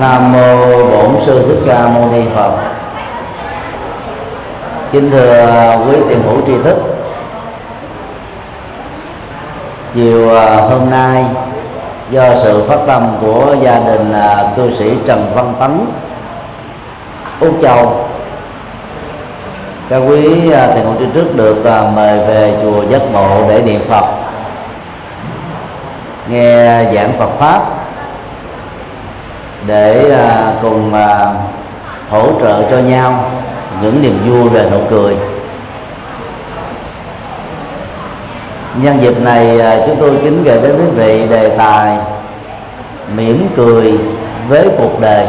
nam mô bổn sư thích ca mâu ni phật. Kính thưa quý tiền hữu tri thức, chiều à, hôm nay, do sự phát tâm của gia đình à, cư sĩ Trần Văn Tấn, Úc Châu, các quý à, tiền hữu tri thức được mời về chùa Giác Ngộ để niệm Phật, nghe giảng Phật pháp để à, cùng à, hỗ trợ cho nhau những niềm vui về nụ cười. Nhân dịp này à, chúng tôi kính gửi đến quý vị đề tài mỉm cười với cuộc đời.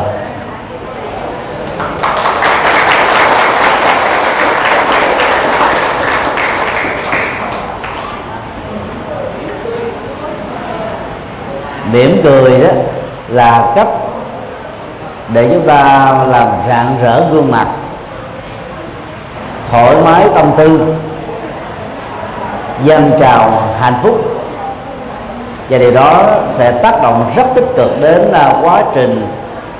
Mỉm cười đó là cách để chúng ta làm rạng rỡ gương mặt, thoải mái tâm tư dâng trào hạnh phúc. Và điều đó sẽ tác động rất tích cực đến à, quá trình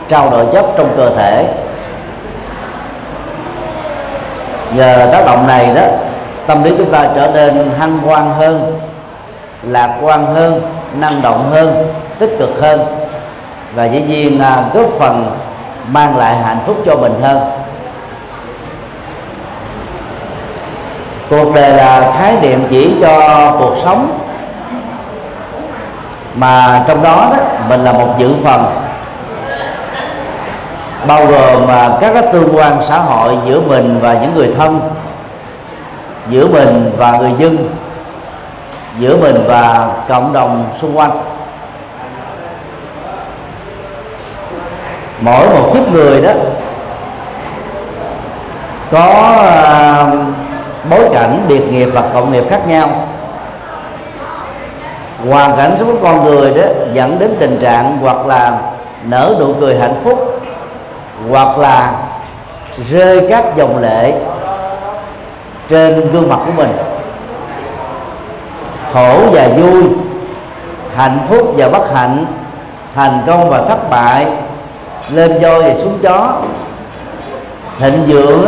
trao đổi chất trong cơ thể. Nhờ tác động này đó, tâm lý chúng ta trở nên hăng hoan hơn, lạc quan hơn, năng động hơn, tích cực hơn và dĩ nhiên góp phần mang lại hạnh phúc cho mình hơn. Cuộc đời là khái niệm chỉ cho cuộc sống. Mà trong đó, đó mình là một dự phần. Bao gồm mà các cái tương quan xã hội giữa mình và những người thân giữa mình và người dân giữa mình và cộng đồng xung quanh. Mỗi một kiếp người đó có uh, bối cảnh biệt nghiệp và cộng nghiệp khác nhau. Hoàn cảnh sống của con người đó dẫn đến tình trạng hoặc là nở nụ cười hạnh phúc hoặc là rơi các dòng lệ trên gương mặt của mình. Khổ và vui hạnh phúc và bất hạnh thành công và thất bại lên voi và xuống chó. Thịnh vượng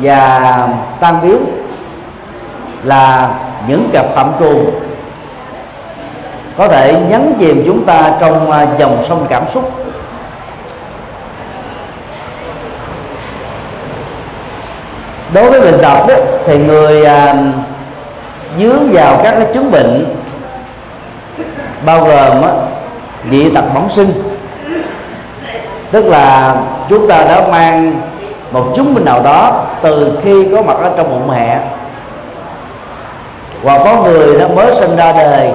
và tan biến là những cặp phạm trù. Có thể nhấn chìm chúng ta trong à, dòng sông cảm xúc. Đối với bệnh tật đó, thì người à, dướng vào các cái chứng bệnh bao gồm á, dị tật bẩm sinh tức là chúng ta đã mang một chứng bệnh nào đó từ khi có mặt ở trong bụng mẹ. Hoặc có người nó mới sinh ra đời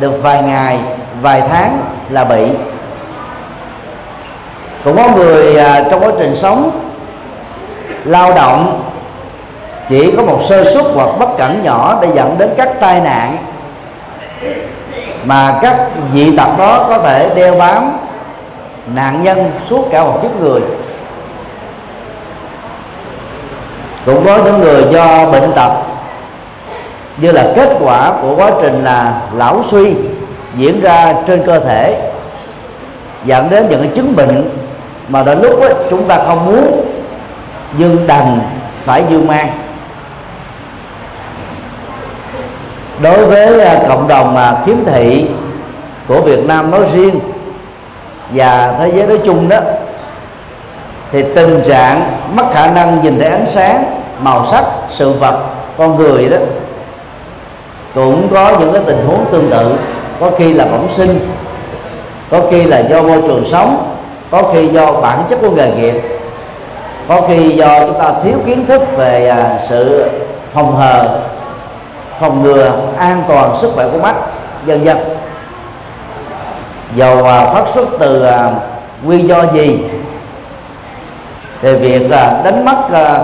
được vài ngày vài tháng là bị. Cũng có người à, trong quá trình sống lao động chỉ có một sơ suất hoặc bất cẩn nhỏ để dẫn đến các tai nạn mà các dị tật đó có thể đeo bám nạn nhân suốt cả một kiếp người. Cũng có những người do bệnh tật như là kết quả của quá trình là lão suy diễn ra trên cơ thể dẫn đến những chứng bệnh mà đến lúc ấy, chúng ta không muốn nhưng đành phải dương mang. Đối với à, cộng đồng mà khiếm thị của Việt Nam nói riêng và thế giới nói chung đó, thì tình trạng mất khả năng nhìn thấy ánh sáng, màu sắc, sự vật, con người đó, cũng có những cái tình huống tương tự có khi là bẩm sinh, có khi là do môi trường sống, có khi do bản chất của nghề nghiệp, có khi do chúng ta thiếu kiến thức về à, sự phòng hờ, phòng ngừa an toàn sức khỏe của mắt dần dần dầu à, phát xuất từ à, nguyên do gì? Thì việc à, đánh mất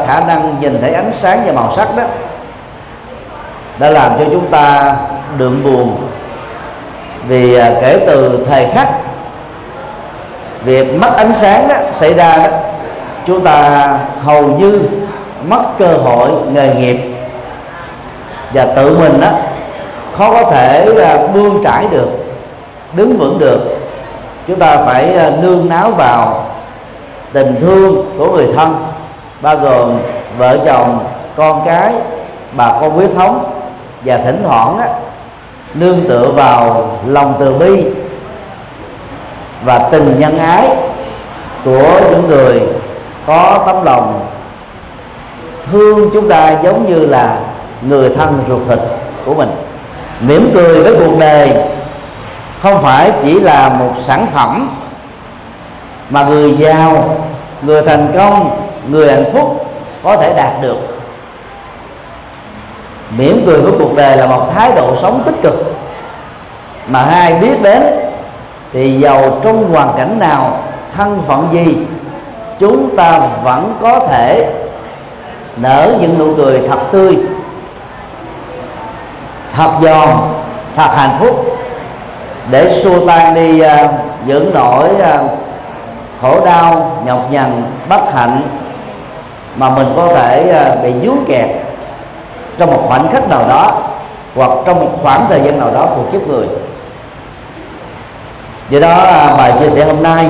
khả năng nhìn thấy ánh sáng và màu sắc đó đã làm cho chúng ta đượm buồn. Vì kể từ thời khắc việc mất ánh sáng đó, xảy ra đó chúng ta hầu như mất cơ hội nghề nghiệp. Và tự mình đó khó có thể buông bươn trải được đứng vững được. Chúng ta phải ờ, nương náo vào tình thương của người thân bao gồm vợ chồng con cái bà con huyết thống và thỉnh thoảng á, nương tựa vào lòng từ bi và tình nhân ái của những người có tấm lòng thương chúng ta giống như là người thân ruột thịt của mình. Mỉm cười với cuộc đời không phải chỉ là một sản phẩm, mà người giàu người thành công người hạnh phúc có thể đạt được. Mỉm cười với cuộc đời là một thái độ sống tích cực. Mà hai biết đến thì giàu trong hoàn cảnh nào, thân phận gì, chúng ta vẫn có thể nở những nụ cười thật tươi, thật giòn, thật hạnh phúc để xua tan đi uh, những nỗi uh, khổ đau nhọc nhằn bất hạnh mà mình có thể uh, bị vướng kẹt trong một khoảnh khắc nào đó hoặc trong một khoảng thời gian nào đó của kiếp người. Do đó à, bài chia sẻ hôm nay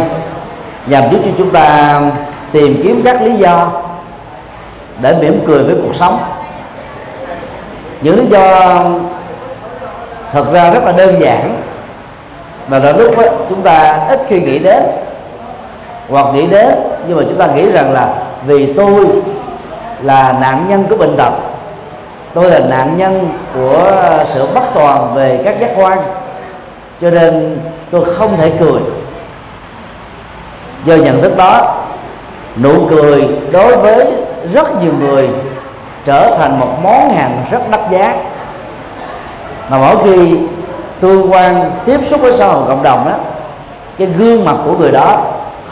nhằm giúp cho chúng ta tìm kiếm các lý do để mỉm cười với cuộc sống. Những lý do thật ra rất là đơn giản mà đôi lúc đó, chúng ta ít khi nghĩ đến hoặc nghĩ đến nhưng mà chúng ta nghĩ rằng là vì tôi là nạn nhân của bệnh tật tôi là nạn nhân của sự bất toàn về các giác quan cho nên tôi không thể cười. Do nhận thức đó nụ cười đối với rất nhiều người trở thành một món hàng rất đắt giá. Mà mỗi khi tương quan tiếp xúc với xã hội cộng đồng đó cái gương mặt của người đó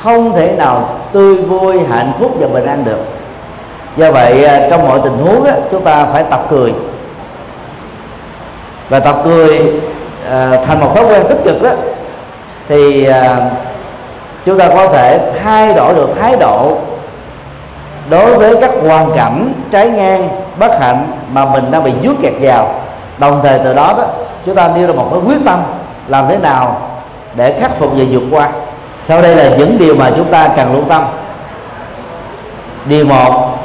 không thể nào tươi vui hạnh phúc và bình an được. Do vậy à, trong mọi tình huống đó, chúng ta phải tập cười. Và tập cười à, thành một thói quen tích cực đó thì à, chúng ta có thể thay đổi được thái độ đối với các hoàn cảnh trái ngang bất hạnh mà mình đang bị dướng kẹt vào. Đồng thời từ đó đó chúng ta đưa ra một cái quyết tâm làm thế nào để khắc phục và vượt qua. Sau đây là những điều mà chúng ta cần lưu tâm. Điều một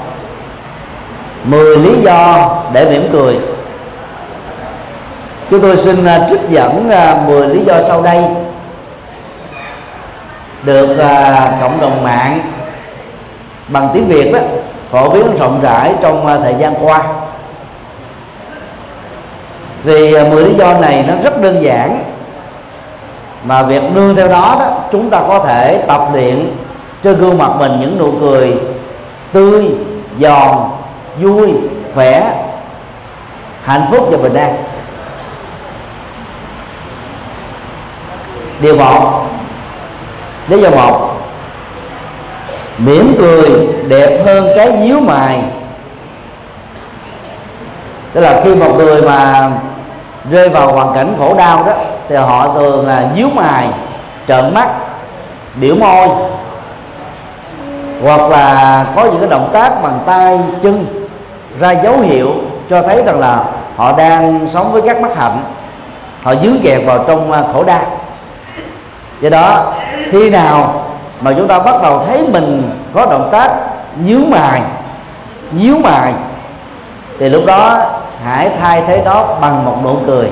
10 lý do để mỉm cười. Chúng tôi xin à, trích dẫn à, 10 lý do sau đây. Được à, cộng đồng mạng bằng tiếng Việt đó, phổ biến rộng rãi trong thời gian qua vì à, 10 lý do này nó rất đơn giản. Mà việc nương theo đó đó, chúng ta có thể tập luyện trên gương mặt mình những nụ cười tươi, giòn, vui, khỏe, hạnh phúc và bình an. Điều một, lý do một, mỉm cười đẹp hơn cái nhíu mày. Tức là khi một người mà rơi vào hoàn cảnh khổ đau đó, thì họ thường là nhíu mày, trợn mắt, biểu môi, hoặc là có những cái động tác bằng tay, chân ra dấu hiệu cho thấy rằng là họ đang sống với các bất hạnh, họ dướng kẹt vào trong à, khổ đau. Do đó, khi nào mà chúng ta bắt đầu thấy mình có động tác nhíu mày nhíu mày, thì lúc đó hãy thay thế đó bằng một nụ cười.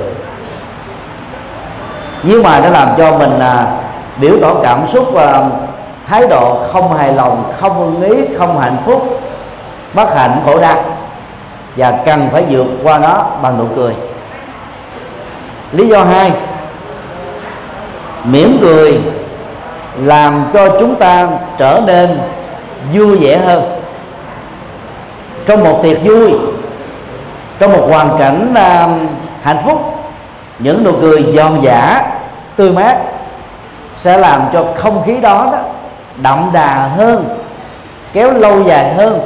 Nếu mà nó làm cho mình à, biểu tỏ cảm xúc và thái độ không hài lòng không ưng ý không hạnh phúc bất hạnh khổ đau. Và cần phải vượt qua nó bằng nụ cười. Lý do hai mỉm cười làm cho chúng ta trở nên vui vẻ hơn. Trong một tiệc vui trong một hoàn cảnh uh, hạnh phúc những nụ cười giòn giả tươi mát sẽ làm cho không khí đó, đó đậm đà hơn kéo lâu dài hơn.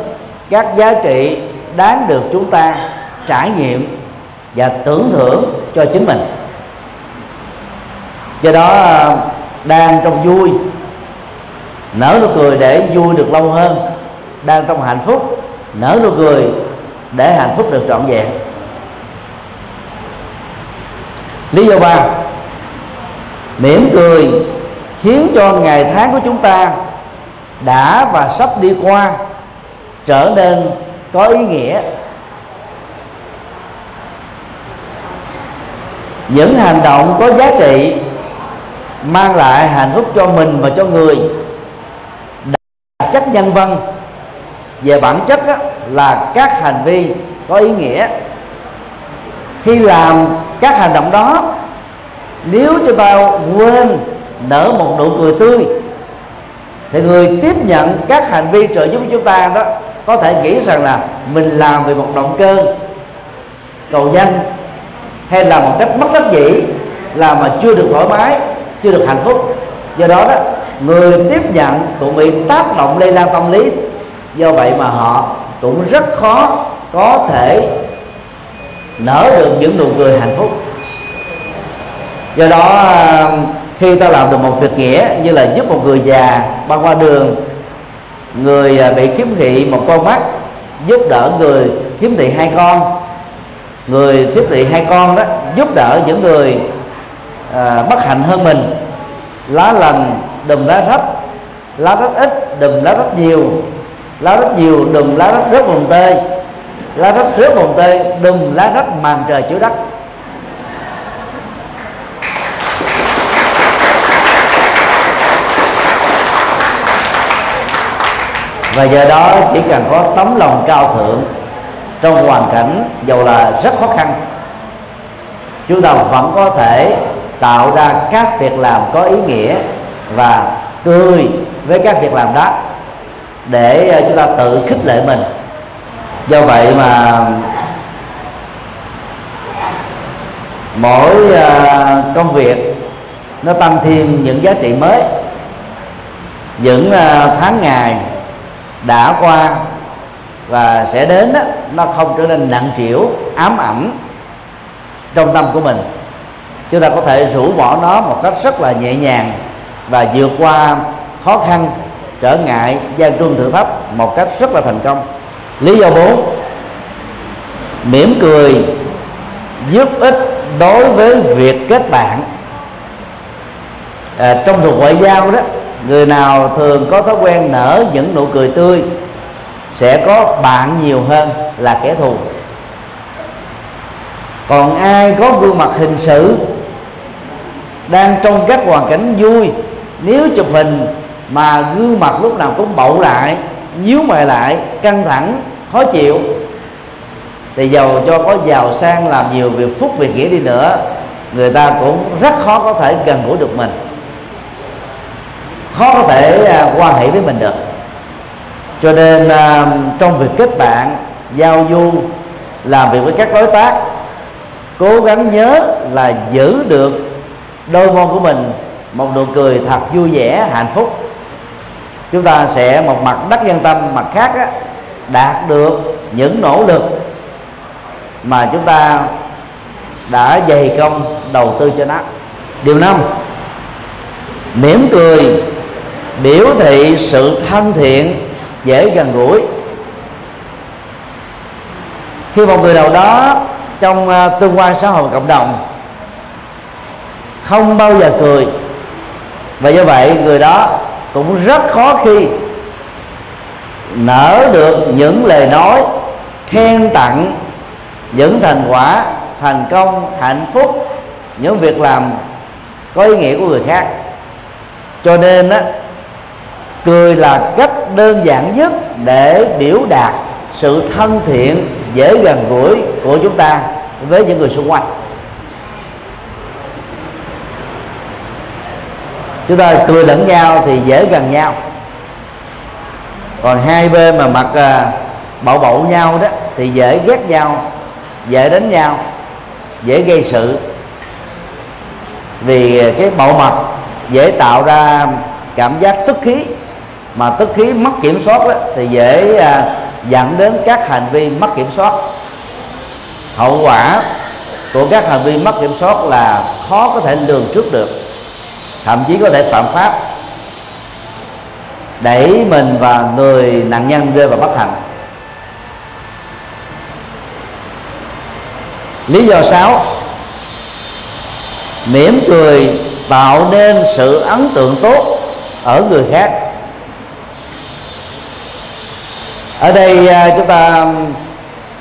Các giá trị đáng được chúng ta trải nghiệm và tưởng thưởng cho chính mình. Do đó um, đang trong vui nở nụ cười để vui được lâu hơn. Đang trong hạnh phúc nở nụ cười để hạnh phúc được trọn vẹn. Lý do ba mỉm cười khiến cho ngày tháng của chúng ta đã và sắp đi qua trở nên có ý nghĩa. Những hành động có giá trị mang lại hạnh phúc cho mình và cho người đặc chất nhân văn về bản chất á, là các hành vi có ý nghĩa. Khi làm các hành động đó, nếu chúng ta quên nở một nụ cười tươi, thì người tiếp nhận các hành vi trợ giúp chúng ta đó có thể nghĩ rằng là mình làm vì một động cơ. Cầu danh hay là một cách bất đắc dĩ là mà chưa được thoải mái, chưa được hạnh phúc. Do đó đó, người tiếp nhận cũng bị tác động lây lan tâm lý. Do vậy mà họ cũng rất khó có thể nở được những nụ cười hạnh phúc. Do đó khi ta làm được một việc nghĩa như là giúp một người già băng qua đường người à, bị khiếm thị một con mắt giúp đỡ người khiếm thị hai con người khiếm thị hai con đó giúp đỡ những người à, bất hạnh hơn mình. Lá lành đùm lá rách lá rất ít đùm lá rất nhiều lá rất nhiều, đùm lá rất rớt mồng tê. Lá rất rớt mồng tê, đùm lá rất màn trời chiếu đất. Và giờ đó chỉ cần có tấm lòng cao thượng trong hoàn cảnh dầu là rất khó khăn. Chúng ta vẫn có thể tạo ra các việc làm có ý nghĩa và cười với các việc làm đó để ờ, chúng ta tự khích lệ mình. Do vậy mà mỗi ờ, công việc nó tăng thêm những giá trị mới. Những ờ, tháng ngày đã qua và sẽ đến đó, nó không trở nên nặng trĩu ám ảnh trong tâm của mình. Chúng ta có thể rũ bỏ nó một cách rất là nhẹ nhàng và vượt qua khó khăn trở ngại gian truân thử thách một cách rất là thành công. Lý do bốn mỉm cười giúp ích đối với việc kết bạn. À, trong thuật ngoại giao đó người nào thường có thói quen nở những nụ cười tươi sẽ có bạn nhiều hơn là kẻ thù. Còn ai có gương mặt hình sự đang trong các hoàn cảnh vui nếu chụp hình mà gương mặt lúc nào cũng bậu lại, nhíu mày lại, căng thẳng, khó chịu. Thì giàu cho có giàu sang làm nhiều việc phúc việc nghĩa đi nữa, người ta cũng rất khó có thể gần gũi được mình. Khó có thể à, quan hệ với mình được. Cho nên à, trong việc kết bạn, giao du, làm việc với các đối tác, cố gắng nhớ là giữ được đôi môi của mình, một nụ cười thật vui vẻ, hạnh phúc chúng ta sẽ một mặt đắc nhân tâm mặt khác á, đạt được những nỗ lực mà chúng ta đã dày công đầu tư cho nó. Điều năm mỉm cười biểu thị sự thân thiện dễ gần gũi. Khi một người nào đó trong à, tương quan xã hội cộng đồng không bao giờ cười và do vậy người đó cũng rất khó khi nở được những lời nói khen tặng những thành quả, thành công, hạnh phúc, những việc làm có ý nghĩa của người khác. Cho nên á, cười là cách đơn giản nhất để biểu đạt sự thân thiện, dễ gần gũi của chúng ta với những người xung quanh. Chúng ta cười lẫn nhau thì dễ gần nhau. Còn hai bên mà mặt à, bậu bậu nhau đó thì dễ ghét nhau dễ đánh nhau dễ gây sự. Vì cái bậu mặt dễ tạo ra cảm giác tức khí mà tức khí mất kiểm soát đó, thì dễ à, dẫn đến các hành vi mất kiểm soát. Hậu quả của các hành vi mất kiểm soát là khó có thể lường trước được thậm chí có thể phạm pháp, đẩy mình và người nạn nhân rơi vào bất hạnh. Lý do sáu, mỉm cười tạo nên sự ấn tượng tốt ở người khác. Ở đây à, chúng ta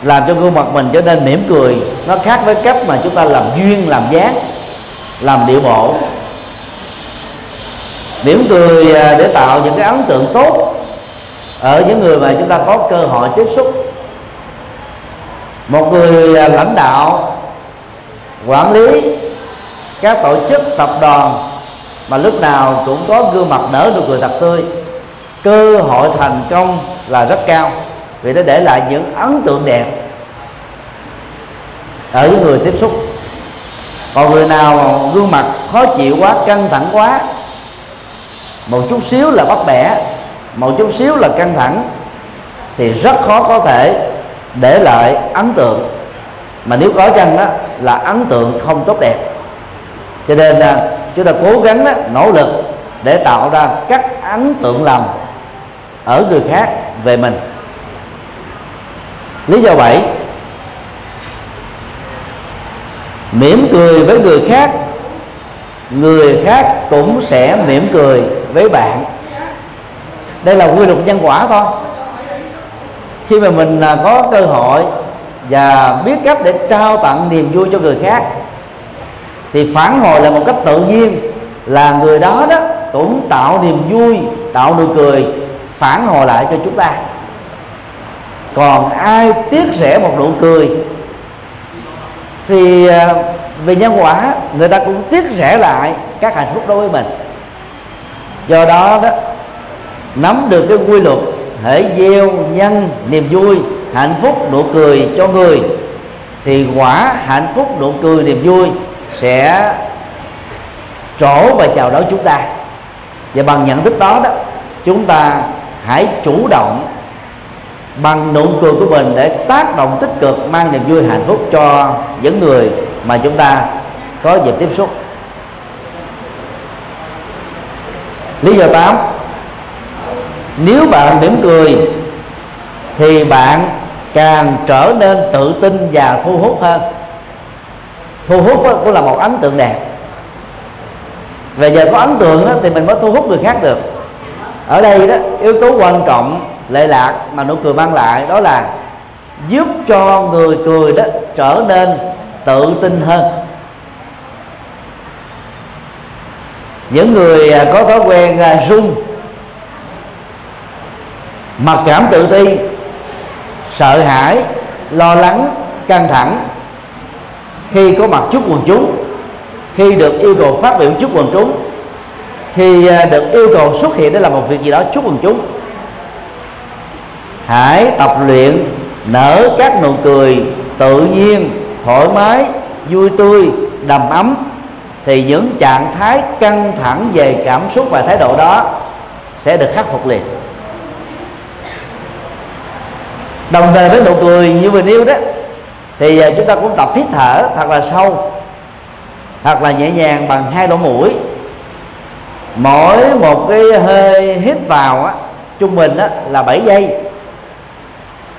làm cho gương mặt mình trở nên mỉm cười. Nó khác với cách mà chúng ta làm duyên, làm dáng, làm điệu bộ mỉm cười à, để tạo những cái ấn tượng tốt ở những người mà chúng ta có cơ hội tiếp xúc. Một người à, lãnh đạo, quản lý các tổ chức, tập đoàn mà lúc nào cũng có gương mặt nở nụ cười thật tươi, cơ hội thành công là rất cao, vì nó để lại những ấn tượng đẹp ở những người tiếp xúc. Còn người nào gương mặt khó chịu quá, căng thẳng quá một chút xíu là bắt bẻ một chút xíu là căng thẳng. Thì rất khó có thể để lại ấn tượng. Mà nếu có chăng đó là ấn tượng không tốt đẹp. Cho nên là chúng ta cố gắng đó, nỗ lực để tạo ra các ấn tượng lầm ở người khác về mình. Lý do bảy mỉm cười với người khác. Người khác cũng sẽ mỉm cười với bạn. Đây là quy luật nhân quả thôi. Khi mà mình à, có cơ hội và biết cách để trao tặng niềm vui cho người khác, thì phản hồi là một cách tự nhiên là người đó đó cũng tạo niềm vui, tạo nụ cười, phản hồi lại cho chúng ta. Còn ai tiếc rẻ một nụ cười, thì à, về nhân quả, người ta cũng tiếc rẻ lại các hạnh phúc đối với mình do đó đó, nắm được cái quy luật hãy gieo nhân niềm vui, hạnh phúc nụ cười cho người, thì quả hạnh phúc nụ cười niềm vui sẽ trổ và chào đón chúng ta. Và bằng nhận thức đó đó, chúng ta hãy chủ động bằng nụ cười của mình để tác động tích cực, mang niềm vui hạnh phúc cho những người mà chúng ta có dịp tiếp xúc. Lý do 8 nếu bạn mỉm cười thì bạn càng trở nên tự tin và thu hút hơn. Thu hút cũng là một ấn tượng đẹp. Về giờ có ấn tượng đó, thì mình mới thu hút người khác được. Ở đây đó yếu tố quan trọng lệ lạc mà nụ cười mang lại đó là giúp cho người cười đó trở nên tự tin hơn. Những người à, có thói quen à, run, mặc cảm tự ti, sợ hãi, lo lắng, căng thẳng, khi có mặt trước quần chúng, khi được yêu cầu phát biểu trước quần chúng, khi à, được yêu cầu xuất hiện để làm một việc gì đó trước quần chúng. Hãy tập luyện, nở các nụ cười tự nhiên, thoải mái, vui tươi, đầm ấm thì những trạng thái căng thẳng về cảm xúc và thái độ đó sẽ được khắc phục liền. Đồng thời với nụ cười như vừa nêu đó, thì à, chúng ta cũng tập hít thở thật là sâu, thật là nhẹ nhàng bằng hai lỗ mũi. Mỗi một cái hơi hít vào á, trung bình á là 7 giây.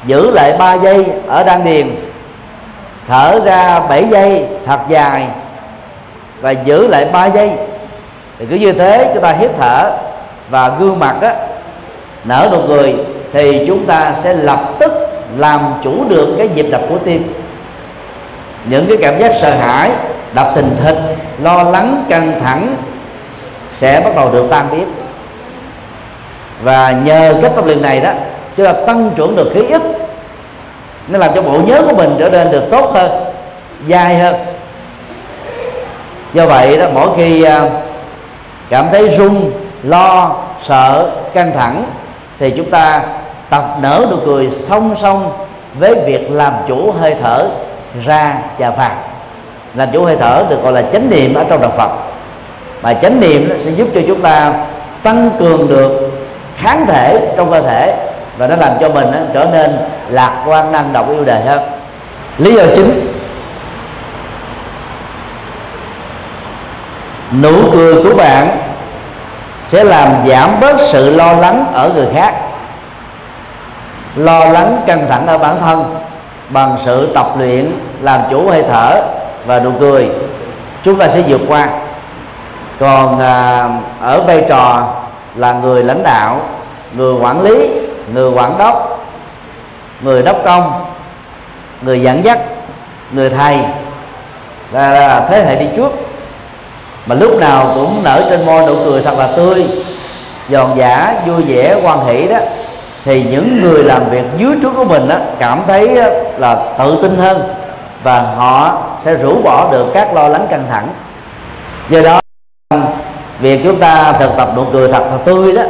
Giữ lại 3 giây ở đan điền, thở ra 7 giây thật dài và giữ lại 3 giây. Thì cứ như thế chúng ta hít thở và gương mặt á, nở nụ cười, thì chúng ta sẽ lập tức làm chủ được cái nhịp đập của tim. Những cái cảm giác sợ hãi, đập thình thịch, lo lắng, căng thẳng sẽ bắt đầu được tan biến. Và nhờ cái tập luyện này đó, chúng ta tăng trưởng được khí ức, nó làm cho bộ nhớ của mình trở nên được tốt hơn dài hơn do vậy đó, mỗi khi à, cảm thấy run, lo, sợ, căng thẳng thì chúng ta tập nở nụ cười song song với việc làm chủ hơi thở ra và vào. Làm chủ hơi thở được gọi là chánh niệm ở trong đạo Phật. Mà chánh niệm sẽ giúp cho chúng ta tăng cường được kháng thể trong cơ thể và nó làm cho mình trở nên lạc quan năng động yêu đời hơn. Lý do chính nụ cười của bạn sẽ làm giảm bớt sự lo lắng ở người khác. Lo lắng căng thẳng ở bản thân bằng sự tập luyện làm chủ hơi thở và nụ cười. Chúng ta sẽ vượt qua. Còn à, ở vai trò là người lãnh đạo người quản lý người quản đốc người đốc công người dẫn dắt người thầy là, là thế hệ đi trước mà lúc nào cũng nở trên môi nụ cười thật là tươi. Giòn giả vui vẻ quan hỷ đó. Thì những người làm việc dưới trước của mình đó, cảm thấy là tự tin hơn. Và họ sẽ rũ bỏ được các lo lắng căng thẳng. Do đó việc chúng ta thực tập nụ cười thật là tươi đó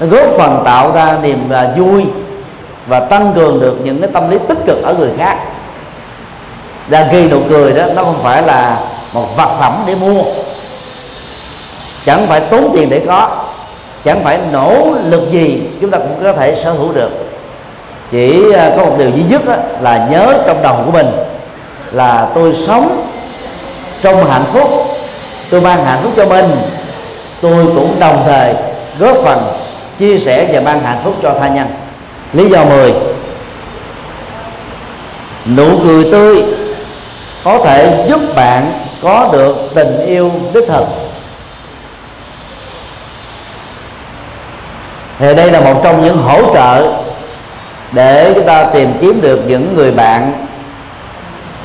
nó góp phần tạo ra niềm à, vui và tăng cường được những cái tâm lý tích cực ở người khác. Đang khi nụ cười đó nó không phải là một vật phẩm để mua. Chẳng phải tốn tiền để có chẳng phải nỗ lực gì chúng ta cũng có thể sở hữu được. Chỉ à, có một điều duy nhất đó, là nhớ trong đầu của mình là tôi sống trong hạnh phúc tôi mang hạnh phúc cho mình. Tôi cũng đồng thời góp phần chia sẻ và mang hạnh phúc cho tha nhân. Lý do 10 nụ cười tươi có thể giúp bạn có được tình yêu đích thực thì đây là một trong những hỗ trợ để chúng ta tìm kiếm được những người bạn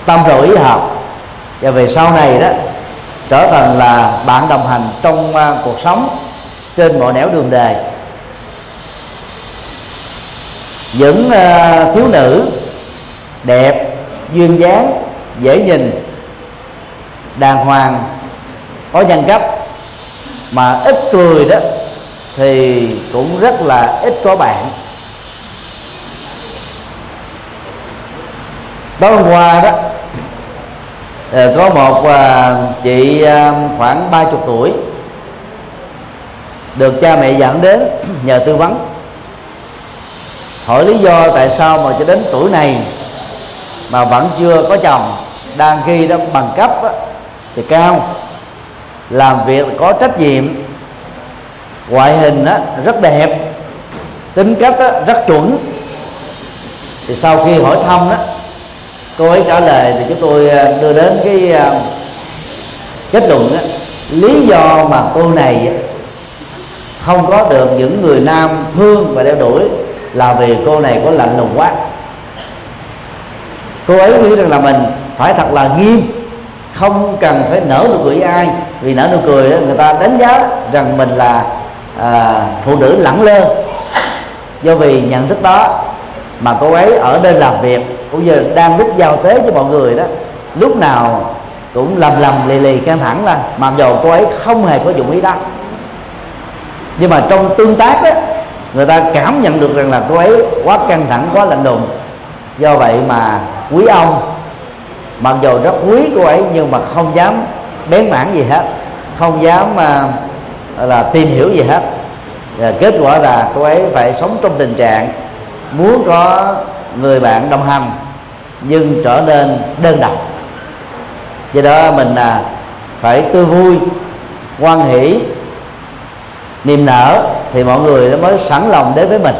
tâm rồi ý hợp. Và về sau này đó, trở thành là bạn đồng hành trong à, cuộc sống trên mọi nẻo đường đời. Những à, thiếu nữ đẹp, duyên dáng, dễ nhìn đàng hoàng có nhân cách mà ít cười đó thì cũng rất là ít có bạn. Tối hôm qua đó ờ, có một ờ, chị ờ, khoảng ba chục tuổi được cha mẹ dẫn đến nhờ tư vấn. Hỏi lý do tại sao mà cho đến tuổi này mà vẫn chưa có chồng đang ghi đó bằng cấp đó, thì cao. Làm việc có trách nhiệm. Ngoại hình đó, rất đẹp. Tính cách đó, rất chuẩn. Thì sau khi hỏi thăm đó cô ấy trả lời thì chúng tôi à, đưa đến cái à, kết luận đó, lý do mà cô này không có được những người nam thương và đeo đuổi là vì cô này có lạnh lùng quá. Cô ấy nghĩ rằng là mình phải thật là nghiêm không cần phải nở nụ cười với ai. Vì nở nụ cười đó người ta đánh giá rằng mình là à, phụ nữ lẳng lơ. Do vì nhận thức đó mà cô ấy ở nơi làm việc cũng như đang lúc giao tế với mọi người đó lúc nào cũng lầm lầm lì lì căng thẳng là mặc dù cô ấy không hề có dụng ý đó. Nhưng mà trong tương tác đó người ta cảm nhận được rằng là cô ấy quá căng thẳng quá lạnh lùng. Do vậy mà quý ông mặc dù rất quý cô ấy, nhưng mà không dám bén mảng gì hết. Không dám mà là tìm hiểu gì hết. Và kết quả là cô ấy phải sống trong tình trạng muốn có người bạn đồng hành, nhưng trở nên đơn độc. Do đó mình là phải tươi vui, quan hỷ, niềm nở thì mọi người nó mới sẵn lòng đến với mình.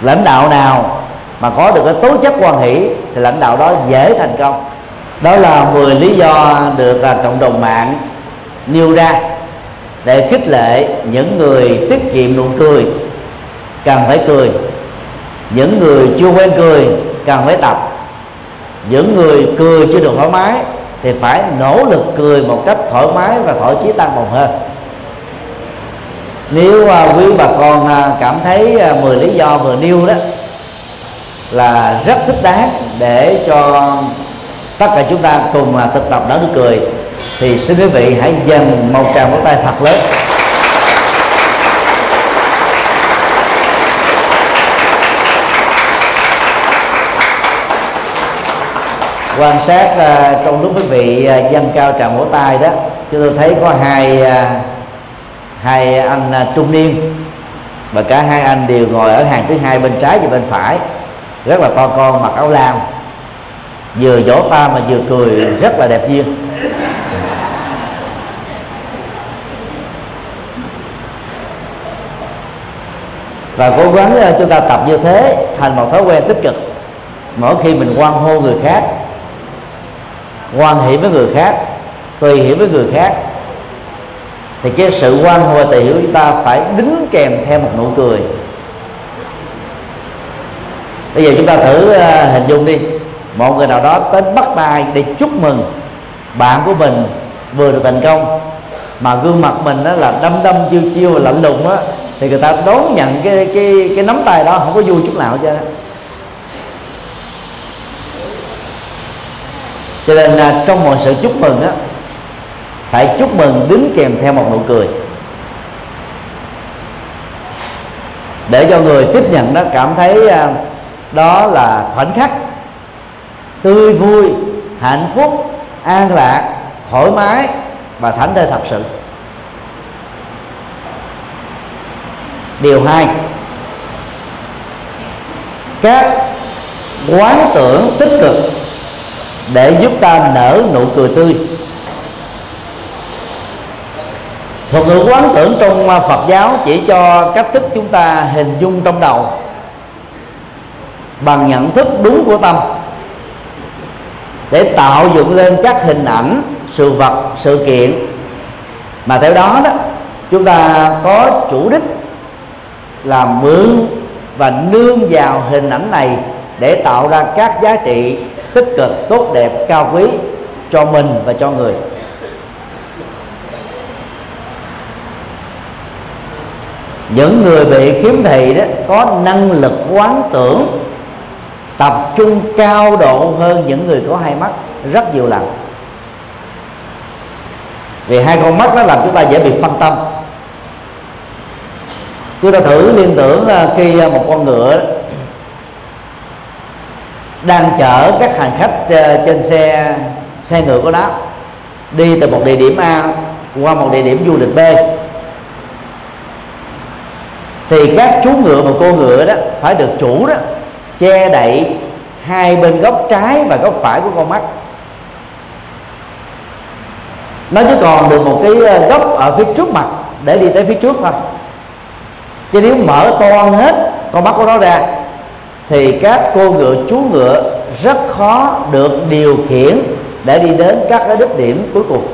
Lãnh đạo nào mà có được cái tố chất quan hỷ thì lãnh đạo đó dễ thành công. Đó là 10 lý do được là cộng đồng mạng nêu ra để khích lệ những người tiết kiệm nụ cười cần phải cười. Những người chưa quen cười cần phải tập. Những người cười chưa được thoải mái thì phải nỗ lực cười một cách thoải mái và thoải chí tăng bồng hơn. Nếu uh, quý bà con uh, cảm thấy à, uh, 10 lý do vừa nêu đó là rất thích đáng để cho tất cả chúng ta cùng uh, thực tập nở nụ cười. Thì xin quý vị hãy dành một tràng vỗ tay thật lớn. Quan sát uh, trong lúc quý vị uh, dâng cao tràng vỗ tay đó chúng tôi thấy có hai uh, hai anh uh, trung niên và cả hai anh đều ngồi ở hàng thứ hai bên trái và bên phải rất là to con, mặc áo lam. Vừa vỗ ta mà vừa cười, rất là đẹp duyên. Và cố gắng ờ, chúng ta tập như thế, thành một thói quen tích cực. Mỗi khi mình quan hô người khác quan hệ với người khác, tùy hiểu với người khác, thì cái sự quan hô và tùy hiểu chúng ta phải đính kèm theo một nụ cười bây giờ chúng ta thử ờ, hình dung đi. Một người nào đó tới bắt tay để chúc mừng bạn của mình vừa được thành công, mà gương mặt mình đó là đâm đâm chiêu chiêu và lạnh lùng á, thì người ta đón nhận cái cái cái nắm tay đó, không có vui chút nào chứ cho nên là trong mọi sự chúc mừng á, phải chúc mừng đứng kèm theo một nụ cười. Để cho người tiếp nhận đó cảm thấy ờ, đó là khoảnh khắc tươi vui, hạnh phúc, an lạc, thoải mái và thảnh thơi thật sự. Điều hai, các quán tưởng tích cực để giúp ta nở nụ cười tươi. Thuật ngữ quán tưởng trong Phật giáo chỉ cho cách thức chúng ta hình dung trong đầu bằng nhận thức đúng của tâm. Để tạo dựng lên các hình ảnh, sự vật, sự kiện. Mà theo đó đó, chúng ta có chủ đích là mượn và nương vào hình ảnh này để tạo ra các giá trị tích cực, tốt đẹp, cao quý cho mình và cho người. Những người bị khiếm thị đó có năng lực quán tưởng tập trung cao độ hơn những người có hai mắt rất nhiều lần. Vì hai con mắt nó làm chúng ta dễ bị phân tâm. Chúng ta thử liên tưởng à, khi à, một con ngựa đang chở các hành khách à, trên xe xe ngựa của nó đi từ một địa điểm A qua một địa điểm du lịch B, thì các chú ngựa và cô ngựa đó phải được chủ đó che đậy hai bên góc trái và góc phải của con mắt. Nó chỉ còn được một cái ờ, góc ở phía trước mặt để đi tới phía trước thôi. Chứ nếu mở to hết con mắt của nó ra thì các cô ngựa, chú ngựa rất khó được điều khiển để đi đến các cái đích điểm cuối cùng.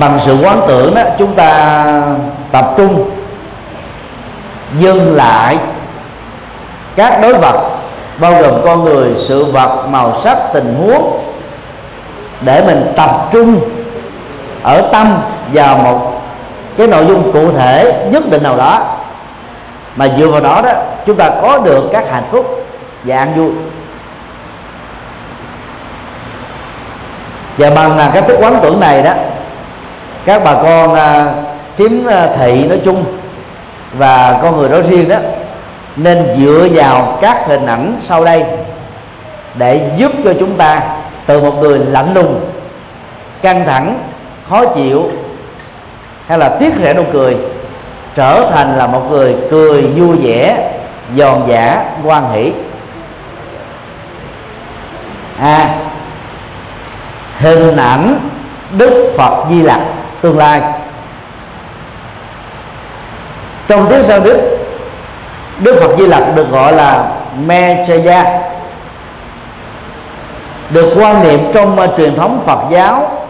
Bằng sự quán tưởng đó, chúng ta tập trung dừng lại. Các đối vật bao gồm con người sự vật màu sắc tình huống để mình tập trung ở tâm vào một cái nội dung cụ thể nhất định nào đó. Mà dựa vào đó đó chúng ta có được các hạnh phúc và an vui. Và bằng là cái thức quán tưởng này đó các bà con à, kiếm à, thị nói chung và con người nói riêng đó, nên dựa vào các hình ảnh sau đây để giúp cho chúng ta từ một người lạnh lùng, căng thẳng, khó chịu hay là tiếc rẻ nụ cười trở thành là một người cười vui vẻ, giòn giả quan hỷ. À hình ảnh đức phật di lặc tương lai trong tiếng sang đức Đức phật di lặc được gọi là Mechaya được quan niệm trong uh, truyền thống phật giáo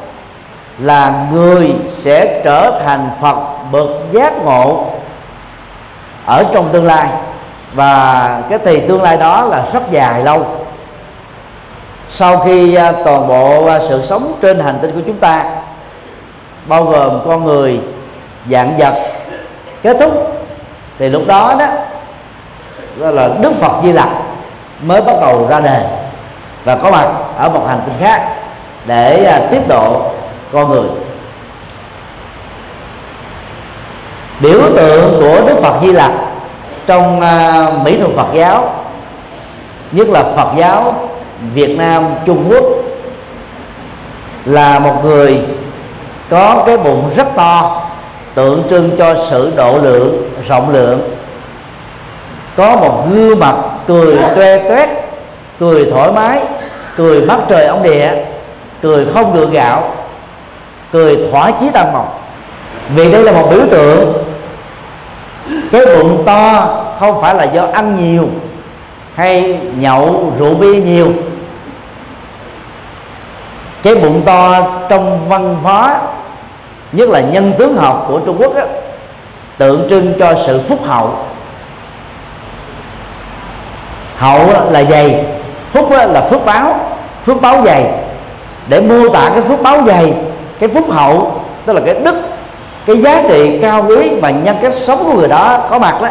là người sẽ trở thành phật bậc giác ngộ ở trong tương lai. Và cái thì tương lai đó là rất dài lâu. Sau khi ờ, toàn bộ ờ, sự sống trên hành tinh của chúng ta bao gồm con người dạng vật kết thúc. Thì lúc đó đó đó là đức phật di lặc mới bắt đầu ra đề. Và có mặt ở một hành tinh khác để à, tiếp độ con người. Biểu tượng của đức phật di lặc trong à, mỹ thuật phật giáo nhất là phật giáo việt nam trung quốc là một người có cái bụng rất to tượng trưng cho sự độ lượng, rộng lượng. Có một gương mặt cười toe toét, cười thoải mái, cười mắt trời ông địa, cười không gượng gạo, cười thỏa chí tăng mộc vì đây là một biểu tượng. Cái bụng to không phải là do ăn nhiều hay nhậu rượu bia nhiều. Cái bụng to trong văn hóa nhất là nhân tướng học của trung quốc á, tượng trưng cho sự phúc hậu. Hậu là dày phúc là phước báo phước báo dày. Để mô tả cái phước báo dày cái phúc hậu tức là cái đức cái giá trị cao quý mà nhân cách sống của người đó có mặt đó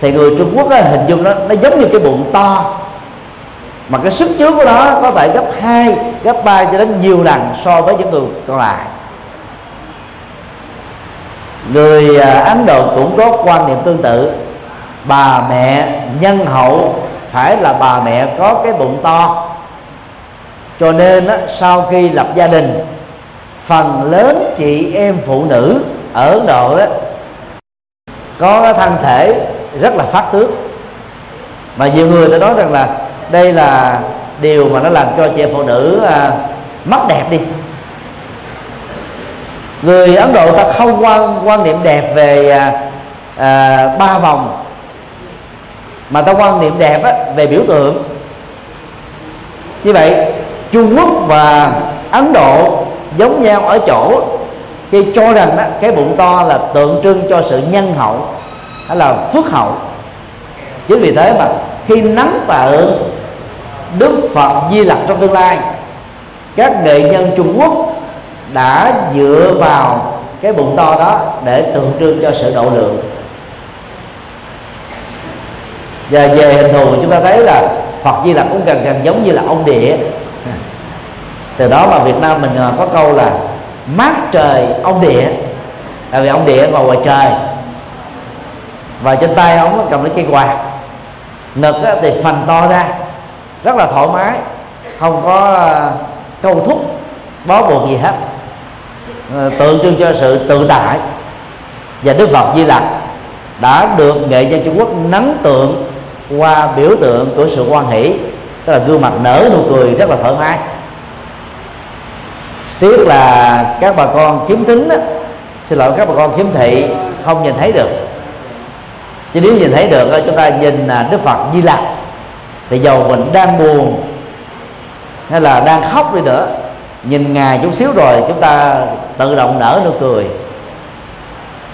thì người Trung Quốc đó, hình dung nó nó giống như cái bụng to. Mà cái sức chứa của nó có thể gấp 2, gấp 3 cho đến nhiều lần so với những người còn lại người à, Ấn Độ cũng có quan niệm tương tự. Bà mẹ nhân hậu phải là bà mẹ có cái bụng to. Cho nên sau khi lập gia đình phần lớn chị em phụ nữ ở Ấn Độ đó có thân thể rất là phát tướng mà nhiều người ta nói rằng là đây là điều mà nó làm cho chị em phụ nữ à, mất đẹp đi người ấn độ ta không quan quan niệm đẹp về à, à, ba vòng. Mà ta quan niệm đẹp á, về biểu tượng. Như vậy trung quốc và ấn độ giống nhau ở chỗ khi cho rằng đó, cái bụng to là tượng trưng cho sự nhân hậu hay là phước hậu. Chính vì thế mà khi nắm tượng đức phật di lặc trong tương lai các nghệ nhân trung quốc đã dựa vào cái bụng to đó để tượng trưng cho sự độ lượng. Và về hình thù chúng ta thấy là Phật Di Lặc cũng gần gần giống như là ông địa. Từ đó mà Việt Nam mình à, có câu là mát trời ông địa tại vì ông địa ngồi ngoài trời. Và trên tay ông cầm lấy cây quạt. Ngực thì phành to ra. Rất là thoải mái. Không có à, câu thúc, bó buộc gì hết. Ờ, tượng trưng cho sự tự tại. Và đức phật di lặc đã được nghệ nhân trung quốc nắng tượng qua biểu tượng của sự quan hỷ tức là gương mặt nở nụ cười rất là thoải mái. Tiếc là các bà con khiếm thính đó, xin lỗi các bà con khiếm thị không nhìn thấy được. Chứ nếu nhìn thấy được chúng ta nhìn là đức phật di lặc thì dầu mình đang buồn hay là đang khóc đi nữa nhìn ngài chút xíu rồi chúng ta tự động nở nụ cười.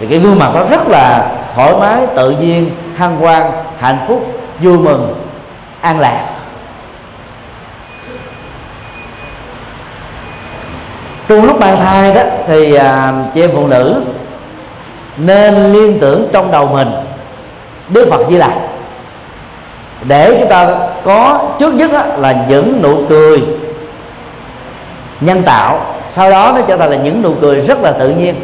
Thì cái gương mặt nó rất là thoải mái tự nhiên hăng hoan hạnh phúc vui mừng an lạc. Trong lúc mang thai đó thì à, chị em phụ nữ nên liên tưởng trong đầu mình Đức Phật Di Lặc. Để chúng ta có trước nhất là những nụ cười nhân tạo, sau đó nó trở thành là những nụ cười rất là tự nhiên.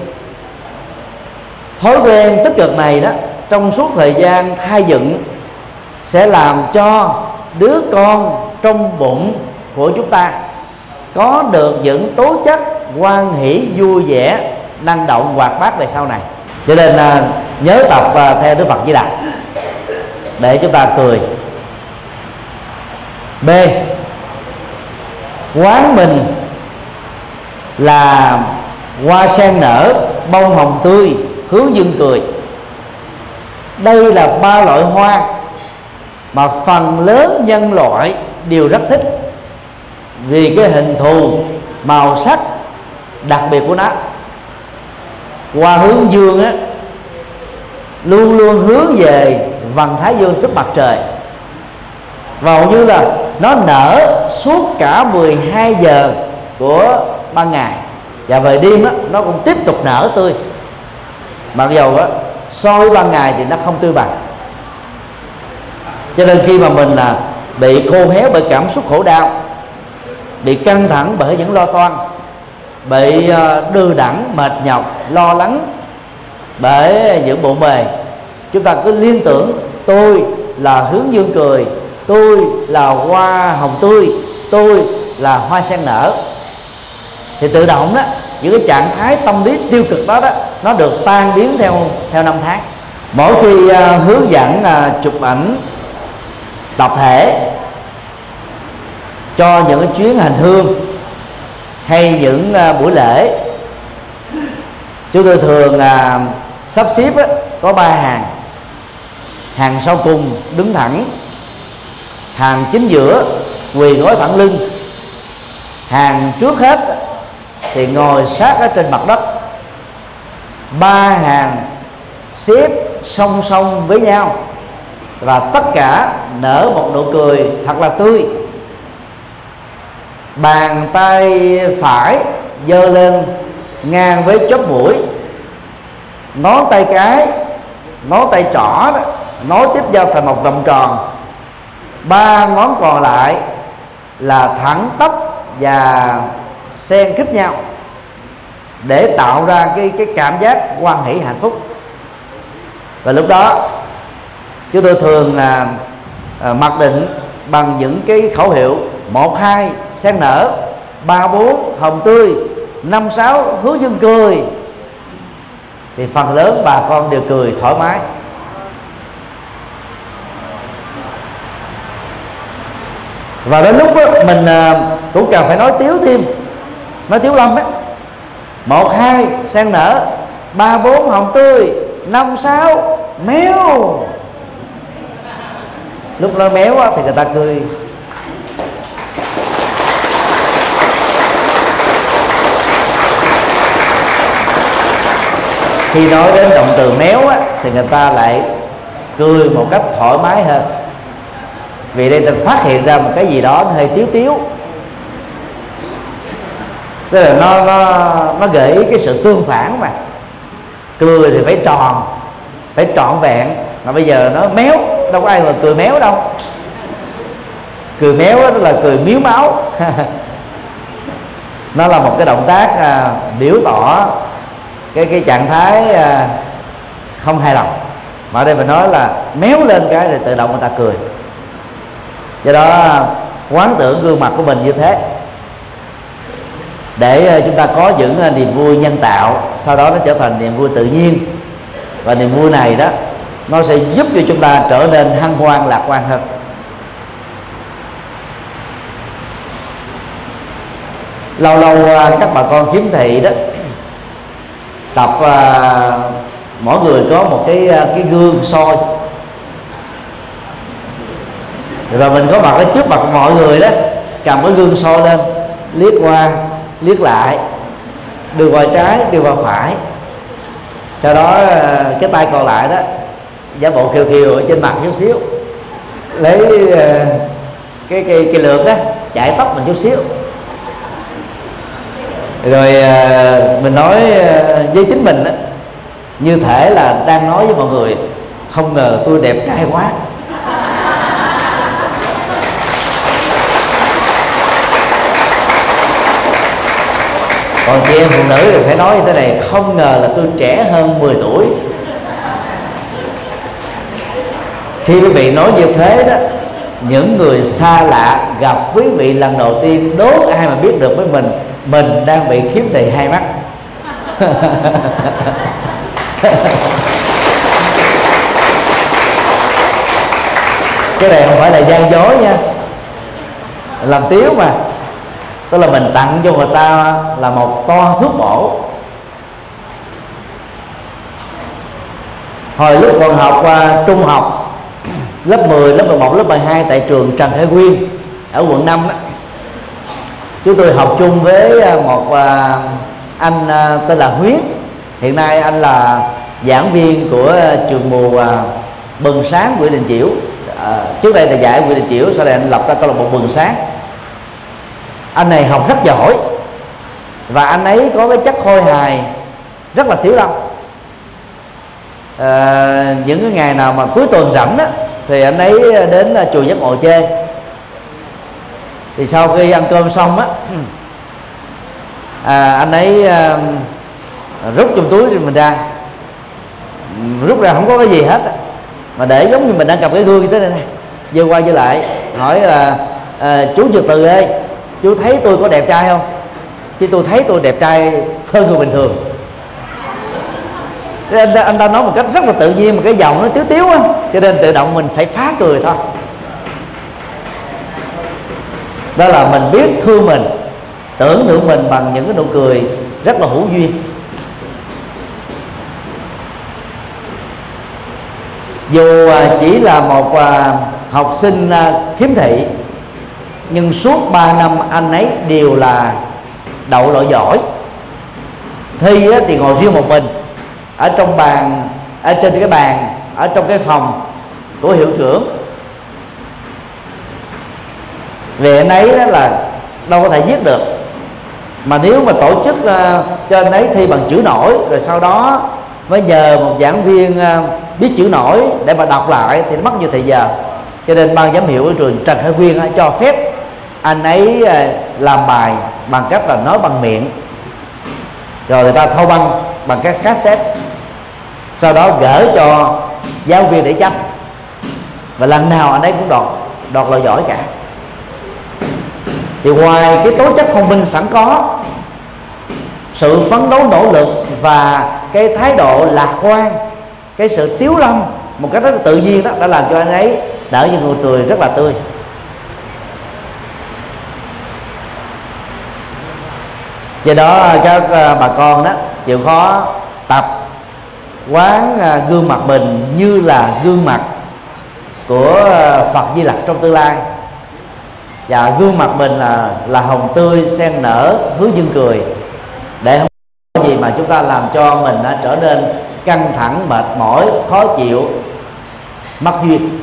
Thói quen tích cực này đó, trong suốt thời gian thai dựng, sẽ làm cho đứa con trong bụng của chúng ta có được những tố chất quan hỷ, vui vẻ, năng động, hoạt bát về sau này. Cho nên là nhớ tập và theo đức phật di đà. Để chúng ta cười. B. Quán mình là hoa sen nở, bông hồng tươi, hướng dương cười. Đây là ba loại hoa mà phần lớn nhân loại đều rất thích. Vì cái hình thù, màu sắc đặc biệt của nó. Hoa hướng dương á, luôn luôn hướng về vầng thái dương tức mặt trời. Và hầu như là nó nở suốt cả 12 giờ của ban ngày. Và về đêm á, nó cũng tiếp tục nở tươi. Mặc dầu á, so với ban ngày thì nó không tươi bằng. Cho nên khi mà mình là bị khô héo bởi cảm xúc khổ đau bị căng thẳng bởi những lo toan bị ờ, đưa đẳng mệt nhọc lo lắng bởi những bộ bề chúng ta cứ liên tưởng tôi là hướng dương cười tôi là hoa hồng tươi tôi là hoa sen nở thì tự động đó những cái trạng thái tâm lý tiêu cực đó đó nó được tan biến theo theo năm tháng. Mỗi khi uh, hướng dẫn uh, chụp ảnh tập thể cho những cái chuyến hành hương hay những uh, buổi lễ chúng tôi thường là sắp xếp á, có ba hàng. Hàng sau cùng đứng thẳng hàng chính giữa quỳ gối thẳng lưng. Hàng trước hết thì ngồi sát ở trên mặt đất, ba hàng xếp song song với nhau, và tất cả nở một nụ cười thật là tươi. Bàn tay phải giơ lên, ngang với chóp mũi, ngón tay cái, ngón tay trỏ đó, nối tiếp nhau thành một vòng tròn. Ba ngón còn lại là thẳng tắp và xen khít nhau để tạo ra cái cái cảm giác quan hỷ hạnh phúc. Và lúc đó chúng tôi thường là à, mặc định bằng những cái khẩu hiệu một hai sen nở ba bốn hồng tươi năm sáu hướng dân cười. Thì phần lớn bà con đều cười thoải mái. Và đến lúc đó, mình à, cũng cần phải nói tiếu thêm nói tiếu lâm á. Một hai sen nở. Ba bốn hồng tươi. Năm sáu méo. Lúc nó méo á, thì người ta cười. Khi nói đến động từ méo á, thì người ta lại cười một cách thoải mái hơn. Vì đây ta phát hiện ra một cái gì đó hơi tiếu tiếu tức là nó nó nó gợi ý cái sự tương phản mà. Cười thì phải tròn phải trọn vẹn. Mà bây giờ nó méo đâu có ai mà cười méo đâu. Cười méo đó là cười miếu máu. Nó là một cái động tác à, biểu tỏ cái cái trạng thái à, không hài lòng. Mà ở đây mình nói là méo lên cái thì tự động người ta cười. Do đó quán tưởng gương mặt của mình như thế để ờ, chúng ta có những ờ, niềm vui nhân tạo sau đó nó trở thành niềm vui tự nhiên. Và niềm vui này đó nó sẽ giúp cho chúng ta trở nên hăng hoan lạc quan hơn. Lâu lâu ờ, các bà con khiếm thị đó tập uh, mỗi người có một cái uh, cái gương soi. Rồi mình có mặt ở trước mặt mọi người đó cầm cái gương soi lên liếc qua liếc lại đưa vào trái đưa vào phải. Sau đó ờ, cái tay còn lại đó giả bộ kiều kiều ở trên mặt chút xíu. Lấy ờ, cái cái cái lượt đó chạy tóc mình chút xíu. Rồi ờ, mình nói với chính mình đó, như thể là đang nói với mọi người không ngờ tôi đẹp trai quá. Còn chị em phụ nữ thì phải nói như thế này, không ngờ là tôi trẻ hơn 10 tuổi. Khi quý vị nói như thế đó, những người xa lạ gặp quý vị lần đầu tiên, đố ai mà biết được với mình mình đang bị khiếm thị hai mắt. Cái này không phải là gian dối nha. Làm tiếu mà tức là mình tặng cho người ta là một toa thuốc bổ. Hồi lúc còn học uh, trung học lớp 10, lớp 11, lớp 12 tại trường Trần Khải Quyên ở quận 5 đó chúng tôi học chung với à, một à, anh tên là Huyết. Hiện nay anh là giảng viên của trường mù Bừng Sáng Nguyễn Đình Chiểu. À, trước đây là dạy Nguyễn Đình Chiểu sau này anh lập ra câu lạc bộ Bừng Sáng anh này học rất giỏi. Và anh ấy có cái chất khôi hài rất là thiếu lâm. À, những cái ngày nào mà cuối tuần rảnh á, thì anh ấy đến ờ, chùa giác ngộ chơi thì sau khi ăn cơm xong á à, anh ấy à, rút trong túi mình ra. Rút ra không có cái gì hết mà để giống như mình đang cầm cái gương như thế này nè. Vừa qua vừa lại hỏi là à, chú từ từ ơi chú thấy tôi có đẹp trai không? Chứ tôi thấy tôi đẹp trai hơn người bình thường. Nên anh, ta, nói một cách rất là tự nhiên mà cái giọng nó tiếu tiếu á. Cho nên tự động mình phải phá cười thôi. Đó là mình biết thương mình tưởng tượng mình bằng những cái nụ cười rất là hữu duyên. Dù à, chỉ là một à, học sinh à, khiếm thị nhưng suốt 3 năm anh ấy đều là đậu loại giỏi. Thi thì ngồi riêng một mình ở trong bàn ở trên cái bàn ở trong cái phòng của hiệu trưởng. Về anh ấy đó là đâu có thể viết được. Mà nếu mà tổ chức uh, cho anh ấy thi bằng chữ nổi rồi sau đó mới nhờ một giảng viên uh, biết chữ nổi để mà đọc lại thì mất nhiều thời giờ. Cho nên ban giám hiệu của trường trần hải quyên uh, cho phép anh ấy à, làm bài bằng cách là nói bằng miệng. Rồi người ta thâu băng bằng các cassette. Sau đó gửi cho giáo viên để chấp và lần nào anh ấy cũng đọt đọt loại giỏi cả. Thì ngoài cái tố chất thông minh sẵn có, sự phấn đấu nỗ lực và cái thái độ lạc quan, cái sự tiếu lâm một cách rất là tự nhiên đó, đã làm cho anh ấy đỡ những nụ cười rất là tươi. Do đó, các à, bà con đó chịu khó tập quán à, gương mặt mình như là gương mặt của à, Phật Di Lặc trong tương lai. Và gương mặt mình là là hồng tươi sen nở hướng dương cười. Để không có gì mà chúng ta làm cho mình đã trở nên căng thẳng, mệt mỏi, khó chịu, mất duyên.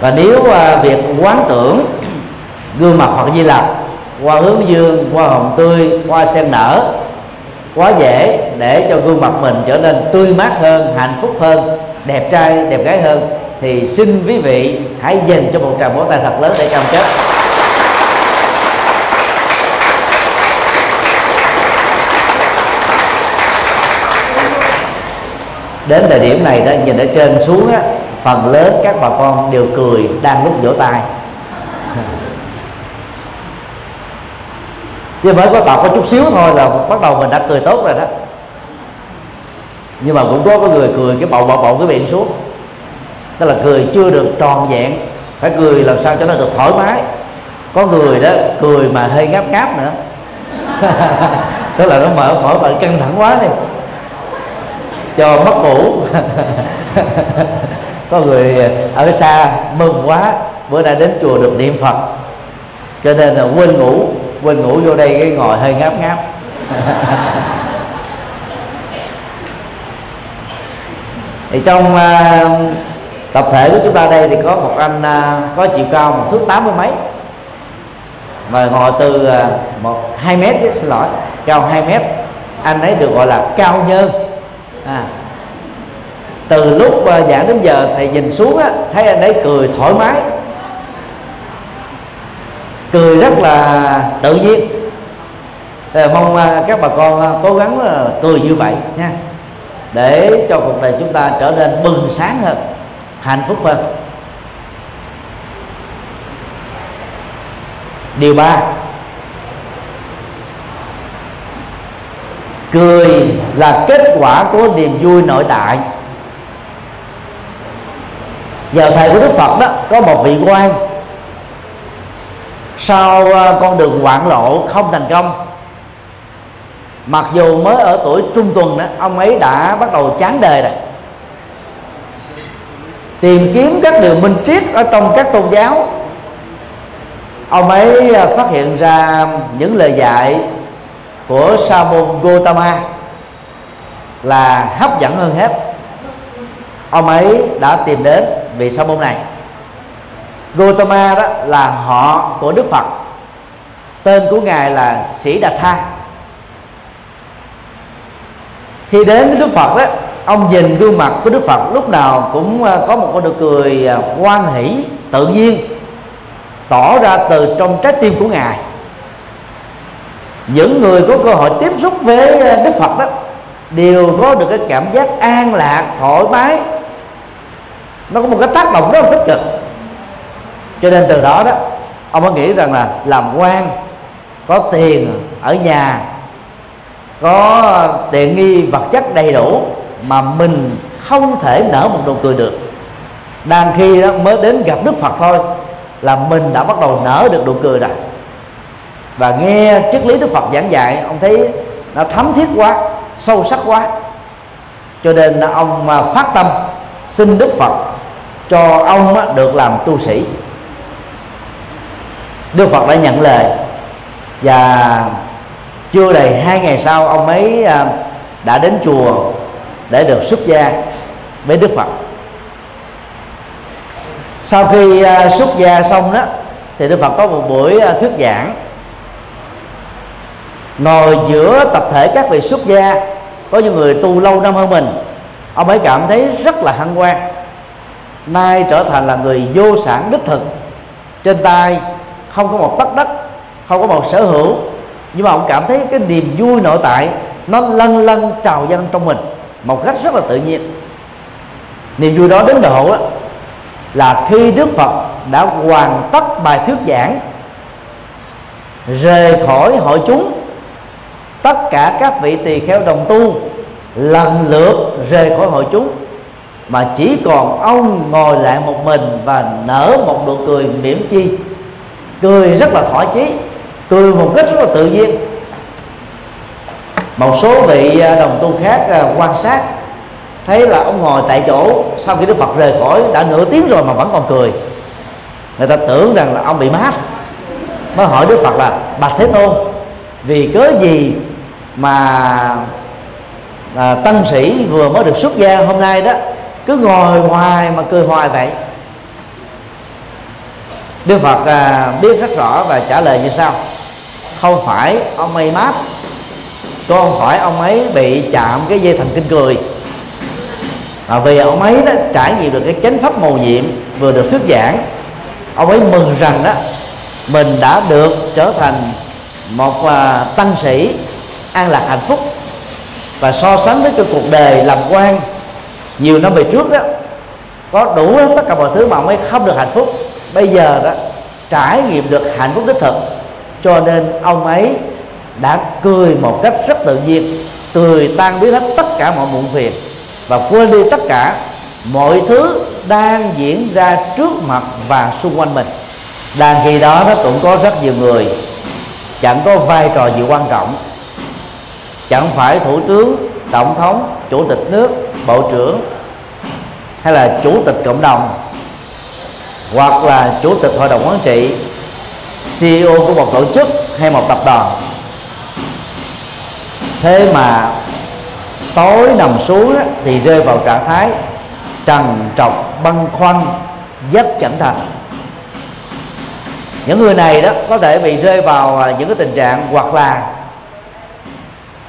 Và nếu việc quán tưởng gương mặt Phật Di Lặc qua hướng dương qua hồng tươi qua sen nở. Quá dễ để cho gương mặt mình trở nên tươi mát hơn, hạnh phúc hơn, đẹp trai, đẹp gái hơn. Thì xin quý vị hãy dành cho một tràng vỗ tay thật lớn để cam kết. Đến thời điểm này đó, nhìn ở trên xuống á, phần lớn các bà con đều cười, đang lúc vỗ tay. Chứ mới có tập có chút xíu thôi là bắt đầu mình đã cười tốt rồi đó. Nhưng mà cũng có có người cười cái bầu bầu bầu cái miệng xuống. Tức là cười chưa được tròn vẹn. Phải cười làm sao cho nó được thoải mái. Có người đó cười mà hơi ngáp ngáp nữa. Tức là nó mở khỏi bạn căng thẳng quá đi. Cho mất ngủ. Có người ở xa mừng quá. Bữa nay đến chùa được niệm phật. Cho nên là quên ngủ quên ngủ vô đây cái ngồi hơi ngáp ngáp. Thì trong uh, tập thể của chúng ta đây thì có một anh uh, có chiều cao một thước tám mươi mấy. Và ngồi từ uh, một hai mét chứ, xin lỗi cao hai mét. Anh ấy được gọi là cao nhân à, từ lúc uh, giảng đến giờ thầy nhìn xuống á, thấy anh ấy cười thoải mái cười rất là tự nhiên. Ờ, mong à, các bà con à, cố gắng cười như vậy nha. Để cho cuộc đời chúng ta trở nên bừng sáng hơn, hạnh phúc hơn. Điều ba, cười là kết quả của niềm vui nội tại. Vào thời của đức phật đó, có một vị quan sau à, con đường hoạn lộ không thành công, mặc dù mới ở tuổi trung tuần đó, ông ấy đã bắt đầu chán đời rồi. Tìm kiếm các điều minh triết ở trong các tôn giáo, ông ấy à, phát hiện ra những lời dạy của sa môn Gotama là hấp dẫn hơn hết. Ông ấy đã tìm đến vị sa môn này. Gotama đó là họ của Đức Phật. Tên của ngài là Sĩ Đạt Tha. Khi đến với Đức Phật đó ông nhìn gương mặt của Đức Phật lúc nào cũng ờ, có một con nụ cười à, hoan hỷ tự nhiên tỏ ra từ trong trái tim của ngài. Những người có cơ hội tiếp xúc với ờ, Đức Phật đó đều có được cái cảm giác an lạc thoải mái. Nó có một cái tác động rất là tích cực cho nên từ đó đó, ông mới nghĩ rằng là làm quan, có tiền ở nhà, có tiện nghi vật chất đầy đủ mà mình không thể nở một nụ cười được. Đang khi đó mới đến gặp đức phật thôi, là mình đã bắt đầu nở được nụ cười rồi. Và nghe triết lý đức phật giảng dạy, ông thấy nó thấm thiết quá, sâu sắc quá. Cho nên ông à, phát tâm xin đức phật cho ông được làm tu sĩ đức phật đã nhận lời. Và chưa đầy hai ngày sau, ông ấy à, đã đến chùa để được xuất gia với đức phật. Sau khi à, xuất gia xong đó, thì đức phật có một buổi à, thuyết giảng. Ngồi giữa tập thể các vị xuất gia, có những người tu lâu năm hơn mình, ông ấy cảm thấy rất là hân hoan. Nay trở thành là người vô sản đích thực, trên tay không có một tất đất không có một sở hữu. Nhưng mà ông cảm thấy cái niềm vui nội tại nó lân lân trào dâng trong mình một cách rất là tự nhiên. Niềm vui đó đến độ đó, là khi Đức Phật đã hoàn tất bài thuyết giảng rời khỏi hội chúng tất cả các vị tỳ kheo đồng tu lần lượt rời khỏi hội chúng. Mà chỉ còn ông ngồi lại một mình và nở một nụ cười miễn chi cười rất là thoải chí. Cười một cách rất là tự nhiên. Một số vị à, đồng tu khác à, quan sát thấy là ông ngồi tại chỗ sau khi đức phật rời khỏi đã nửa tiếng rồi mà vẫn còn cười. Người ta tưởng rằng là ông bị mát. Mới hỏi đức phật là bạch thế tôn vì cớ gì mà à, tăng sĩ vừa mới được xuất gia hôm nay đó cứ ngồi hoài mà cười hoài vậy? Đức Phật à, biết rất rõ và trả lời như sau. Không phải ông ấy mát Không phải ông ấy bị chạm cái dây thần kinh cười. Mà vì ông ấy đó trải nghiệm được cái chánh pháp mầu nhiệm vừa được thuyết giảng ông ấy mừng rằng đó mình đã được trở thành một à, tăng sĩ an lạc hạnh phúc và so sánh với cái cuộc đời làm quan nhiều năm về trước đó có đủ tất cả mọi thứ mà ông ấy không được hạnh phúc bây giờ đó, trải nghiệm được hạnh phúc đích thực. Cho nên ông ấy đã cười một cách rất tự nhiên cười tan biến hết tất cả mọi muộn phiền và quên đi tất cả mọi thứ đang diễn ra trước mặt và xung quanh mình. Đang khi đó nó cũng có rất nhiều người, chẳng có vai trò gì quan trọng. Chẳng phải thủ tướng, tổng thống, chủ tịch nước, bộ trưởng hay là chủ tịch cộng đồng hoặc là chủ tịch hội đồng quản trị CEO của một tổ chức hay một tập đoàn. Thế mà tối nằm xuống thì rơi vào trạng thái trần trọc, băn khoăn, dấp chẳng thành những người này đó có thể bị rơi vào à, những cái tình trạng hoặc là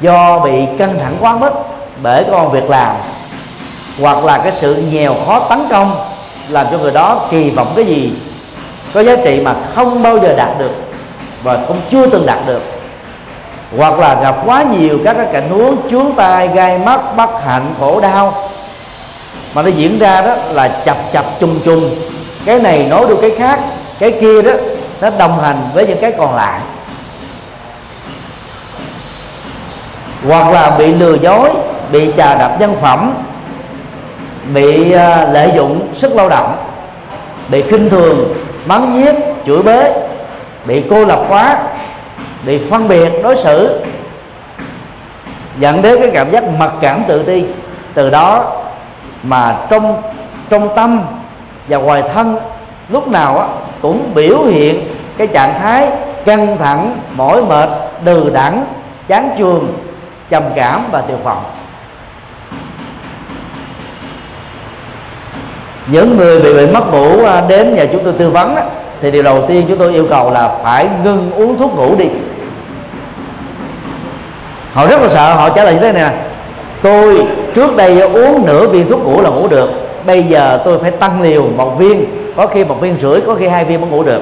do bị căng thẳng quá mức bởi công việc làm, hoặc là cái sự nghèo khó tấn công làm cho người đó kỳ vọng cái gì, có giá trị mà không bao giờ đạt được và cũng chưa từng đạt được. Hoặc là gặp quá nhiều các cái cảnh huống chướng tai, gai mắt, bất hạnh, khổ đau, mà nó diễn ra đó là chập chập chung chung cái này nói được cái khác, cái kia đó, nó đồng hành với những cái còn lại. Hoặc là bị lừa dối, bị trà đập nhân phẩm bị à, lợi dụng sức lao động bị khinh thường mắng nhiếc chửi bới bị cô lập quá bị phân biệt đối xử dẫn đến cái cảm giác mặc cảm tự ti. Từ đó mà trong trong tâm và ngoài thân lúc nào á, cũng biểu hiện cái trạng thái căng thẳng mỏi mệt đừ đẳng chán chường trầm cảm và tuyệt vọng. Những người bị bệnh mất ngủ à, đến nhà chúng tôi tư vấn á, thì điều đầu tiên chúng tôi yêu cầu là phải ngưng uống thuốc ngủ đi. Họ rất là sợ họ trả lời như thế này nè tôi trước đây uống nửa viên thuốc ngủ là ngủ được bây giờ tôi phải tăng liều một viên có khi một viên rưỡi có khi hai viên mới ngủ được.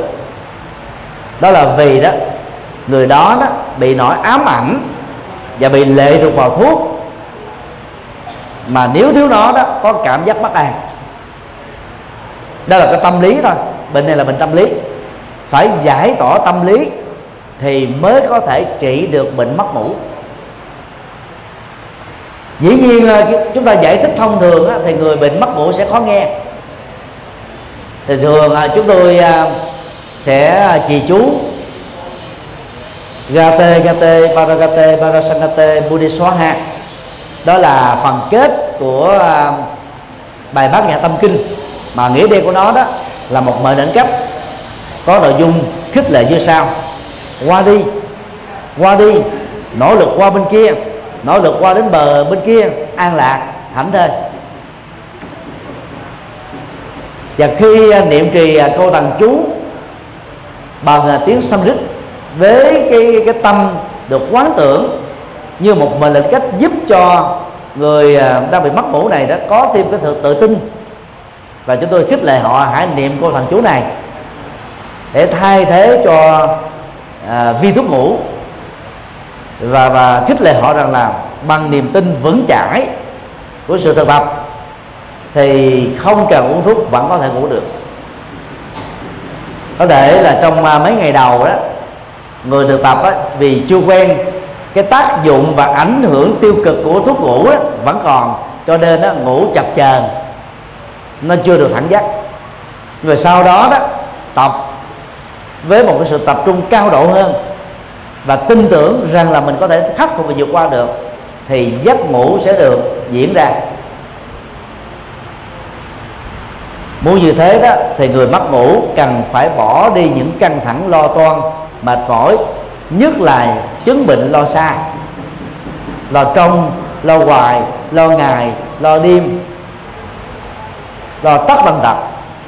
Đó là vì đó người đó đó bị nỗi ám ảnh và bị lệ thuộc vào thuốc. Mà nếu thiếu nó đó có cảm giác bất an đó là cái tâm lý thôi. Bệnh này là bệnh tâm lý. Phải giải tỏa tâm lý thì mới có thể trị được bệnh mất ngủ. Dĩ nhiên là chúng ta giải thích thông thường thì người bệnh mất ngủ sẽ khó nghe. Thì thường chúng tôi à, sẽ trì chú gate gate paragate, parasangate Buddhiswaha đó là phần kết của à, bài bát nhã tâm kinh mà nghĩa đen của nó đó là một mệnh lệnh cấp có nội dung khích lệ như sau. Qua đi qua đi, nỗ lực qua bên kia, nỗ lực qua đến bờ bên kia, an lạc, thảnh thơi. Và khi à, niệm trì à, câu thần chú, bằng à, tiếng tiếng Sanskrit với cái cái tâm được quán tưởng như một mệnh lệnh cách giúp cho người đang bị mất ngủ này đó có thêm cái sự tự tin và chúng tôi khích lệ họ hãy niệm câu thần chú này để thay thế cho à, vi thuốc ngủ. Và và khích lệ họ rằng là bằng niềm tin vững chãi của sự thực tập thì không cần uống thuốc vẫn có thể ngủ được. Có thể là trong à, mấy ngày đầu đó người thực tập á, vì chưa quen cái tác dụng và ảnh hưởng tiêu cực của thuốc ngủ á, vẫn còn cho nên đó, ngủ chập chờn nó chưa được thẳng giác, rồi sau đó đó tập với một cái sự tập trung cao độ hơn và tin tưởng rằng là mình có thể khắc phục và vượt qua được thì giấc ngủ sẽ được diễn ra. Muốn như thế đó thì người mắc ngủ cần phải bỏ đi những căng thẳng lo toan mệt mỏi nhất là chứng bệnh lo xa lo trong lo hoài lo ngày lo đêm lo tất tần tật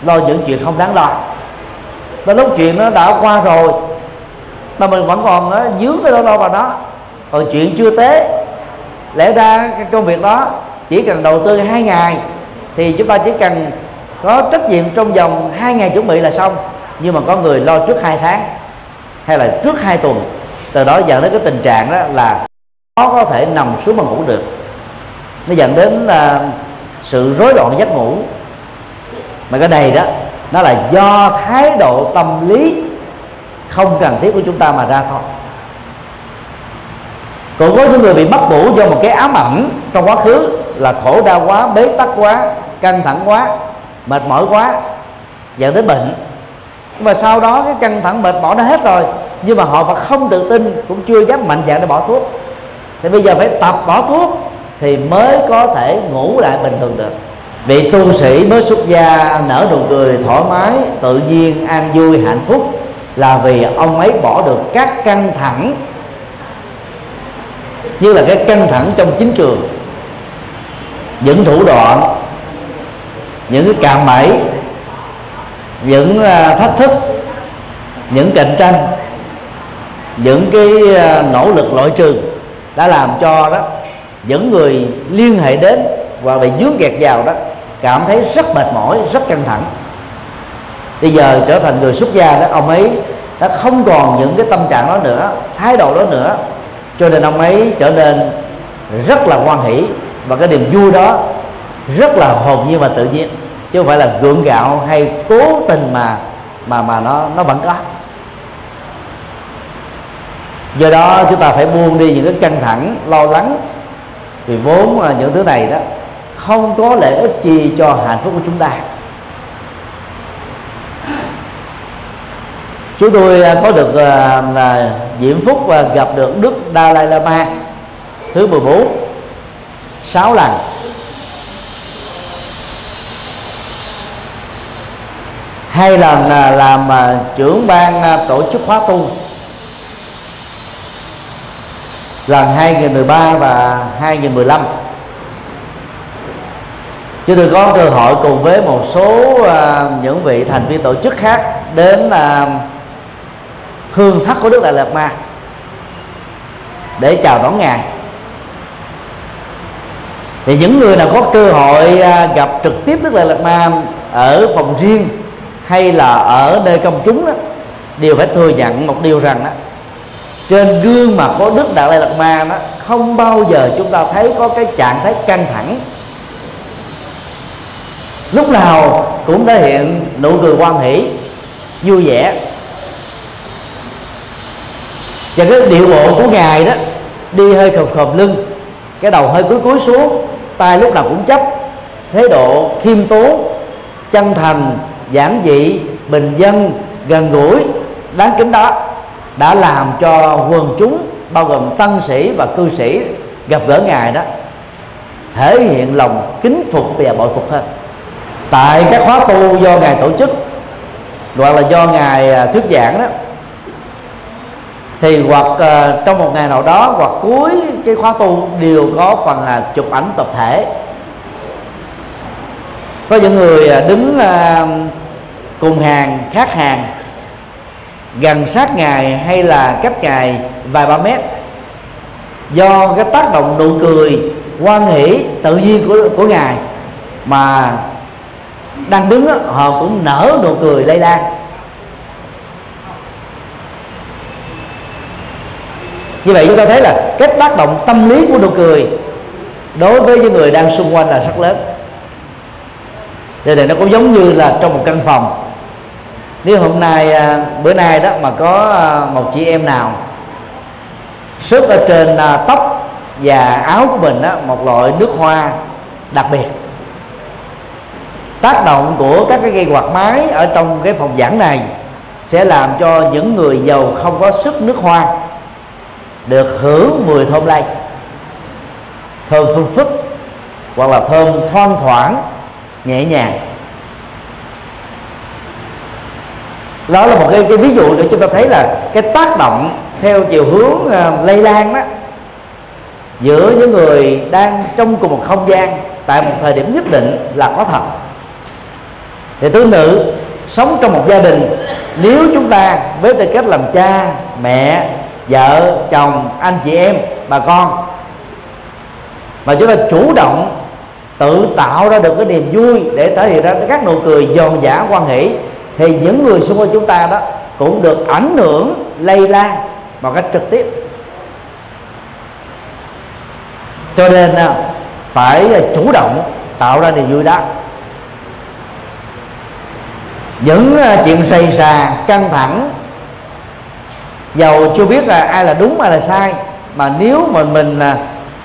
lo những chuyện không đáng lo. Và lúc chuyện nó đã qua rồi mà mình vẫn còn đó, dướng cái đó đâu vào đó. Còn chuyện chưa tế lẽ ra cái công việc đó chỉ cần đầu tư hai ngày thì chúng ta chỉ cần có trách nhiệm trong vòng hai ngày chuẩn bị là xong. Nhưng mà có người lo trước hai tháng hay là trước hai tuần. Từ đó dẫn đến cái tình trạng đó là khó có thể nằm xuống mà ngủ được. Nó dẫn đến là sự rối loạn giấc ngủ mà cái này đó, nó là do thái độ tâm lý không cần thiết của chúng ta mà ra thôi. Còn có những người bị mất ngủ do một cái ám ảnh trong quá khứ là khổ đau quá, bế tắc quá, căng thẳng quá, mệt mỏi quá, dẫn đến bệnh. Mà sau đó cái căng thẳng, mệt mỏi nó hết rồi, nhưng mà họ vẫn không tự tin, cũng chưa dám mạnh dạn để bỏ thuốc. Thì bây giờ phải tập bỏ thuốc thì mới có thể ngủ lại bình thường được vị tu sĩ mới xuất gia, nở nụ cười thoải mái, tự nhiên, an vui, hạnh phúc là vì ông ấy bỏ được các căng thẳng. Như là cái căng thẳng trong chính trường. Những thủ đoạn, những cái cạm bẫy, những à, thách thức, những cạnh tranh, những cái à, nỗ lực loại trừ đã làm cho đó, những người liên hệ đến và bị dướng kẹt vào đó, cảm thấy rất mệt mỏi, rất căng thẳng. Bây giờ trở thành người xuất gia đó, ông ấy đã không còn những cái tâm trạng đó nữa, thái độ đó nữa. Cho nên ông ấy trở nên rất là hoan hỷ và cái niềm vui đó rất là hồn nhiên và tự nhiên, chứ không phải là gượng gạo hay cố tình mà mà mà nó nó vẫn có. Do đó chúng ta phải buông đi những cái căng thẳng, lo lắng vì vốn những thứ này đó không có lợi ích gì cho hạnh phúc của chúng ta. Chúng tôi à, có được uh, diễm phúc và gặp được đức Dalai Lama thứ 14 sáu lần. Hai lần làm trưởng ban tổ chức khóa tu. Lần 2013 và 2015 chúng tôi có cơ hội cùng với một số uh, những vị thành viên tổ chức khác đến uh, hương thất của đức đại lạt ma để chào đón ngài. Thì những người nào có cơ hội uh, gặp trực tiếp đức đại lạt ma ở phòng riêng hay là ở nơi công chúng đó đều phải thừa nhận một điều rằng đó trên gương mặt của đức đại lạt ma đó không bao giờ chúng ta thấy có cái trạng thái căng thẳng lúc nào cũng thể hiện nụ cười quan hỷ, vui vẻ. Và cái điệu bộ của ngài đó, đi hơi khập khập lưng, cái đầu hơi cúi cúi xuống, tay lúc nào cũng chấp. Thái độ khiêm tốn, chân thành, giản dị, bình dân, gần gũi, đáng kính đó đã làm cho quần chúng, bao gồm tăng sĩ và cư sĩ gặp gỡ ngài đó, thể hiện lòng kính phục và bội phục hơn tại các khóa tu do ngài tổ chức hoặc là do ngài à, thuyết giảng đó thì hoặc uh, trong một ngày nào đó hoặc cuối cái khóa tu đều có phần là chụp ảnh tập thể. Có những người à, đứng uh, cùng hàng khác hàng gần sát ngài hay là cách ngài vài ba mét do cái tác động nụ cười quan hỷ tự nhiên của của ngài mà đang đứng đó, họ cũng nở nụ cười lây lan. Như vậy chúng ta thấy là cái tác động tâm lý của nụ cười đối với những người đang xung quanh là rất lớn. Thì này nó cũng giống như là trong một căn phòng. Nếu hôm nay à, bữa nay đó mà có à, một chị em nào sức ở trên à, tóc và áo của mình đó một loại nước hoa đặc biệt tác động của các cái gây quạt máy ở trong cái phòng giảng này sẽ làm cho những người giàu không có sức nước hoa được hưởng mùi thơm lây. Thơm phương phức hoặc là thơm thoang thoảng nhẹ nhàng. Đó là một cái, cái ví dụ để chúng ta thấy là cái tác động theo chiều hướng uh, lây lan đó giữa những người đang trong cùng một không gian tại một thời điểm nhất định là có thật thì tương tự, sống trong một gia đình, nếu chúng ta với tư cách làm cha, mẹ, vợ, chồng, anh chị em, bà con, mà chúng ta chủ động tự tạo ra được cái niềm vui để thể hiện ra các nụ cười giòn giả quan hỷ, thì những người xung quanh chúng ta đó cũng được ảnh hưởng, lây lan một cách trực tiếp. Cho nên à, phải à, chủ động tạo ra niềm vui đó những ờ, chuyện xây xà căng thẳng. Dầu chưa biết là ai là đúng ai là sai mà nếu mà mình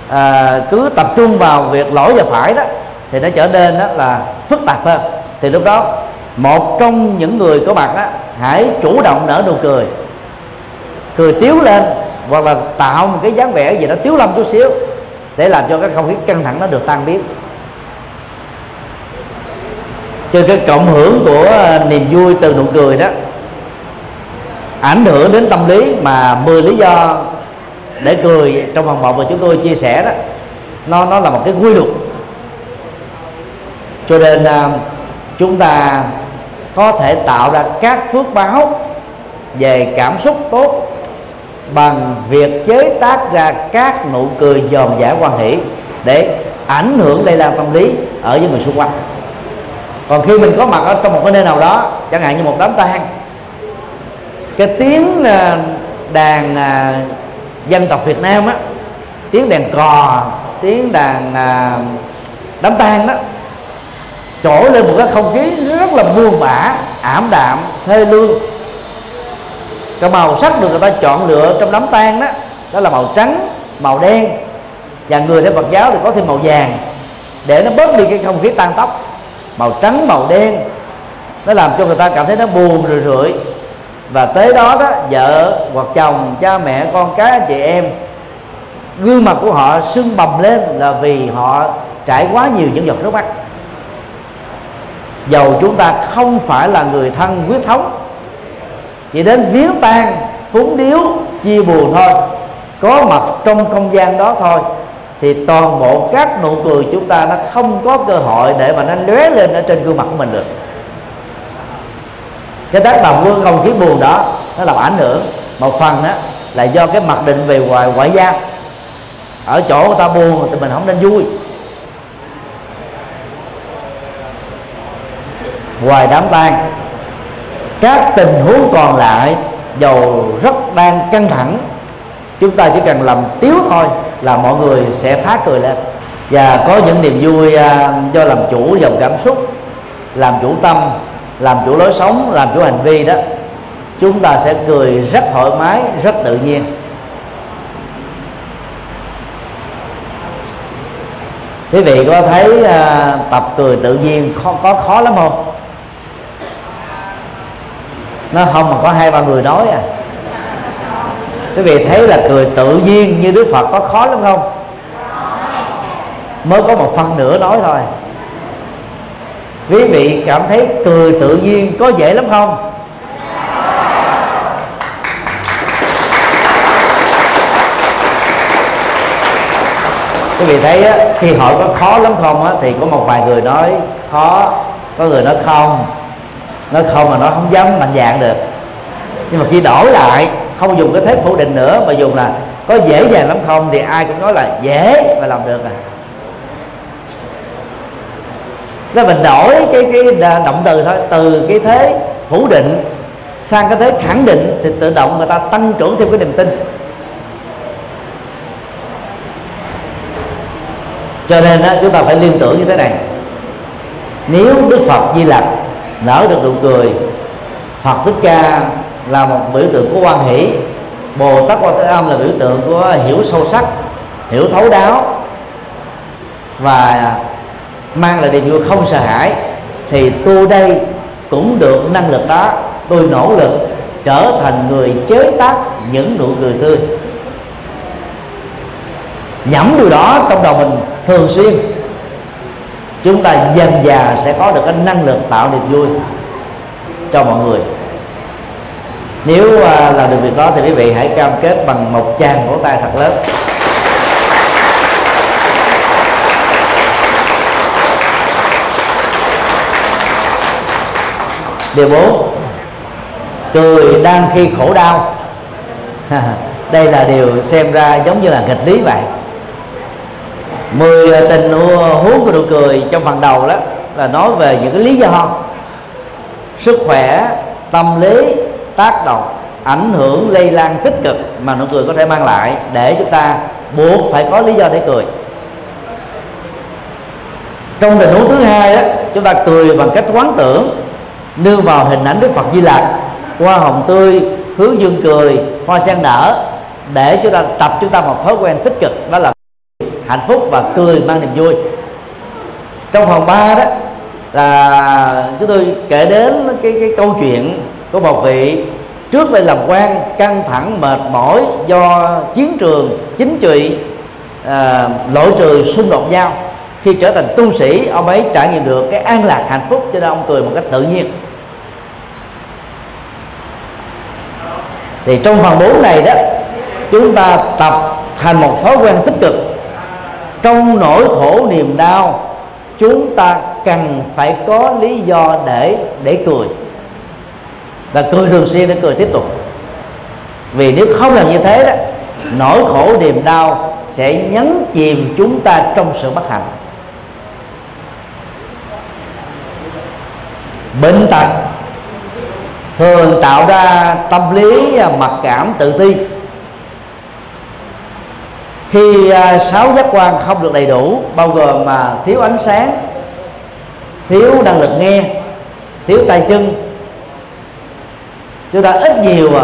à, cứ tập trung vào việc lỗi và phải đó thì nó trở nên đó là phức tạp hơn. Thì lúc đó một trong những người có mặt đó hãy chủ động nở nụ cười. Cười tiếu lên hoặc là tạo một cái dáng vẻ gì đó tiếu lâm chút xíu để làm cho cái không khí căng thẳng nó được tan biến cho cái cộng hưởng của à, niềm vui từ nụ cười đó, ảnh hưởng đến tâm lý mà 10 lý do để cười trong phần một mà chúng tôi chia sẻ đó, nó nó là một cái quy luật. Cho nên à, chúng ta có thể tạo ra các phước báo về cảm xúc tốt bằng việc chế tác ra các nụ cười giòn giả quan hỷ để ảnh hưởng lây lan tâm lý ở với người xung quanh còn khi mình có mặt ở trong một cái nơi nào đó, chẳng hạn như một đám tang, cái tiếng ờ, đàn ờ, dân tộc Việt Nam á, tiếng đàn cò, tiếng đàn ờ, đám tang đó trỗi lên một cái không khí rất là buồn bã, ảm đạm, thê lương. Cái màu sắc được người ta chọn lựa trong đám tang đó đó là màu trắng, màu đen. Và người theo Phật giáo thì có thêm màu vàng để nó bớt đi cái không khí tan tóc màu trắng, màu đen. Nó làm cho người ta cảm thấy nó buồn rười rượi. Và tới đó đó, vợ hoặc chồng, cha mẹ, con cái, anh chị em, gương mặt của họ sưng bầm lên là vì họ trải quá nhiều những giọt nước mắt. Dầu chúng ta không phải là người thân huyết thống, chỉ đến viếng tang, phúng điếu, chia buồn thôi. Có mặt trong không gian đó thôi thì toàn bộ các nụ cười chúng ta nó không có cơ hội để mà nó lóe lên ở trên gương mặt của mình được. Cái tác động của không khí buồn đó, nó làm ảnh hưởng. Một phần đó là do cái mặc định về ngoại ngoại giao ở chỗ người ta buồn thì mình không nên vui. Ngoài đám tang. Các tình huống còn lại, dầu rất đang căng thẳng chúng ta chỉ cần làm tiếu thôi là mọi người sẽ phát cười lên. Và có những niềm vui à, do làm chủ dòng cảm xúc làm chủ tâm làm chủ lối sống làm chủ hành vi đó chúng ta sẽ cười rất thoải mái rất tự nhiên. Quý vị có thấy à, tập cười tự nhiên khó, có khó lắm không? Nó không mà có hai ba người nói à quý vị thấy là cười tự nhiên như đức phật có khó lắm không? Mới có một phân nửa nói thôi. Quý vị cảm thấy cười tự nhiên có dễ lắm không? Quý vị thấy á, khi hỏi có khó lắm không á, thì có một vài người nói khó có người nói không. Nói không mà nó không dám mạnh dạng được. Nhưng mà khi đổi lại không dùng cái thế phủ định nữa mà dùng là có dễ dàng lắm không thì ai cũng nói là dễ và làm được à. Nên mình đổi cái cái động từ thôi từ cái thế phủ định sang cái thế khẳng định thì tự động người ta tăng trưởng thêm cái niềm tin. Cho nên đó, chúng ta phải liên tưởng như thế này. Nếu đức phật di lặc nở được nụ cười phật thích ca là một biểu tượng của quan hỷ. Bồ tát quan thế âm là biểu tượng của hiểu sâu sắc, hiểu thấu đáo và mang lại niềm vui không sợ hãi. Thì tôi đây cũng được năng lực đó, tôi nỗ lực trở thành người chế tác những nụ cười tươi. Nhẩm điều đó trong đầu mình thường xuyên. Chúng ta dần già sẽ có được cái năng lực tạo niềm vui cho mọi người nếu à, uh, làm được việc đó thì quý vị hãy cam kết bằng một tràng vỗ tay thật lớn. Điều bốn cười đang khi khổ đau. Đây là điều xem ra giống như là nghịch lý vậy. Mười tình huống của nụ cười trong phần đầu đó là nói về những cái lý do sức khỏe tâm lý tác động, ảnh hưởng, lây lan tích cực mà nụ cười có thể mang lại để chúng ta buộc phải có lý do để cười. Trong tình huống thứ hai đó, chúng ta cười bằng cách quán tưởng, nương vào hình ảnh đức phật di lặc, hoa hồng tươi, hướng dương cười, hoa sen nở để chúng ta tập chúng ta một thói quen tích cực, đó là hạnh phúc và cười mang niềm vui. Trong phần 3 đó, là chúng tôi kể đến cái cái câu chuyện của một vị trước đây làm quan căng thẳng mệt mỏi do chiến trường chính trị à, lỗi trừ xung đột nhau. Khi trở thành tu sĩ ông ấy trải nghiệm được cái an lạc hạnh phúc cho nên ông cười một cách tự nhiên. Thì trong phần 4 này đó chúng ta tập thành một thói quen tích cực. Trong nỗi khổ niềm đau chúng ta cần phải có lý do để để cười và cười thường xuyên để cười tiếp tục. Vì nếu không làm như thế đó, nỗi khổ niềm đau sẽ nhấn chìm chúng ta trong sự bất hạnh. Bệnh tật thường tạo ra tâm lý mặc cảm tự ti. Khi à, sáu giác quan không được đầy đủ, bao gồm mà thiếu ánh sáng, thiếu năng lực nghe, thiếu tay chân chúng ta ít nhiều à,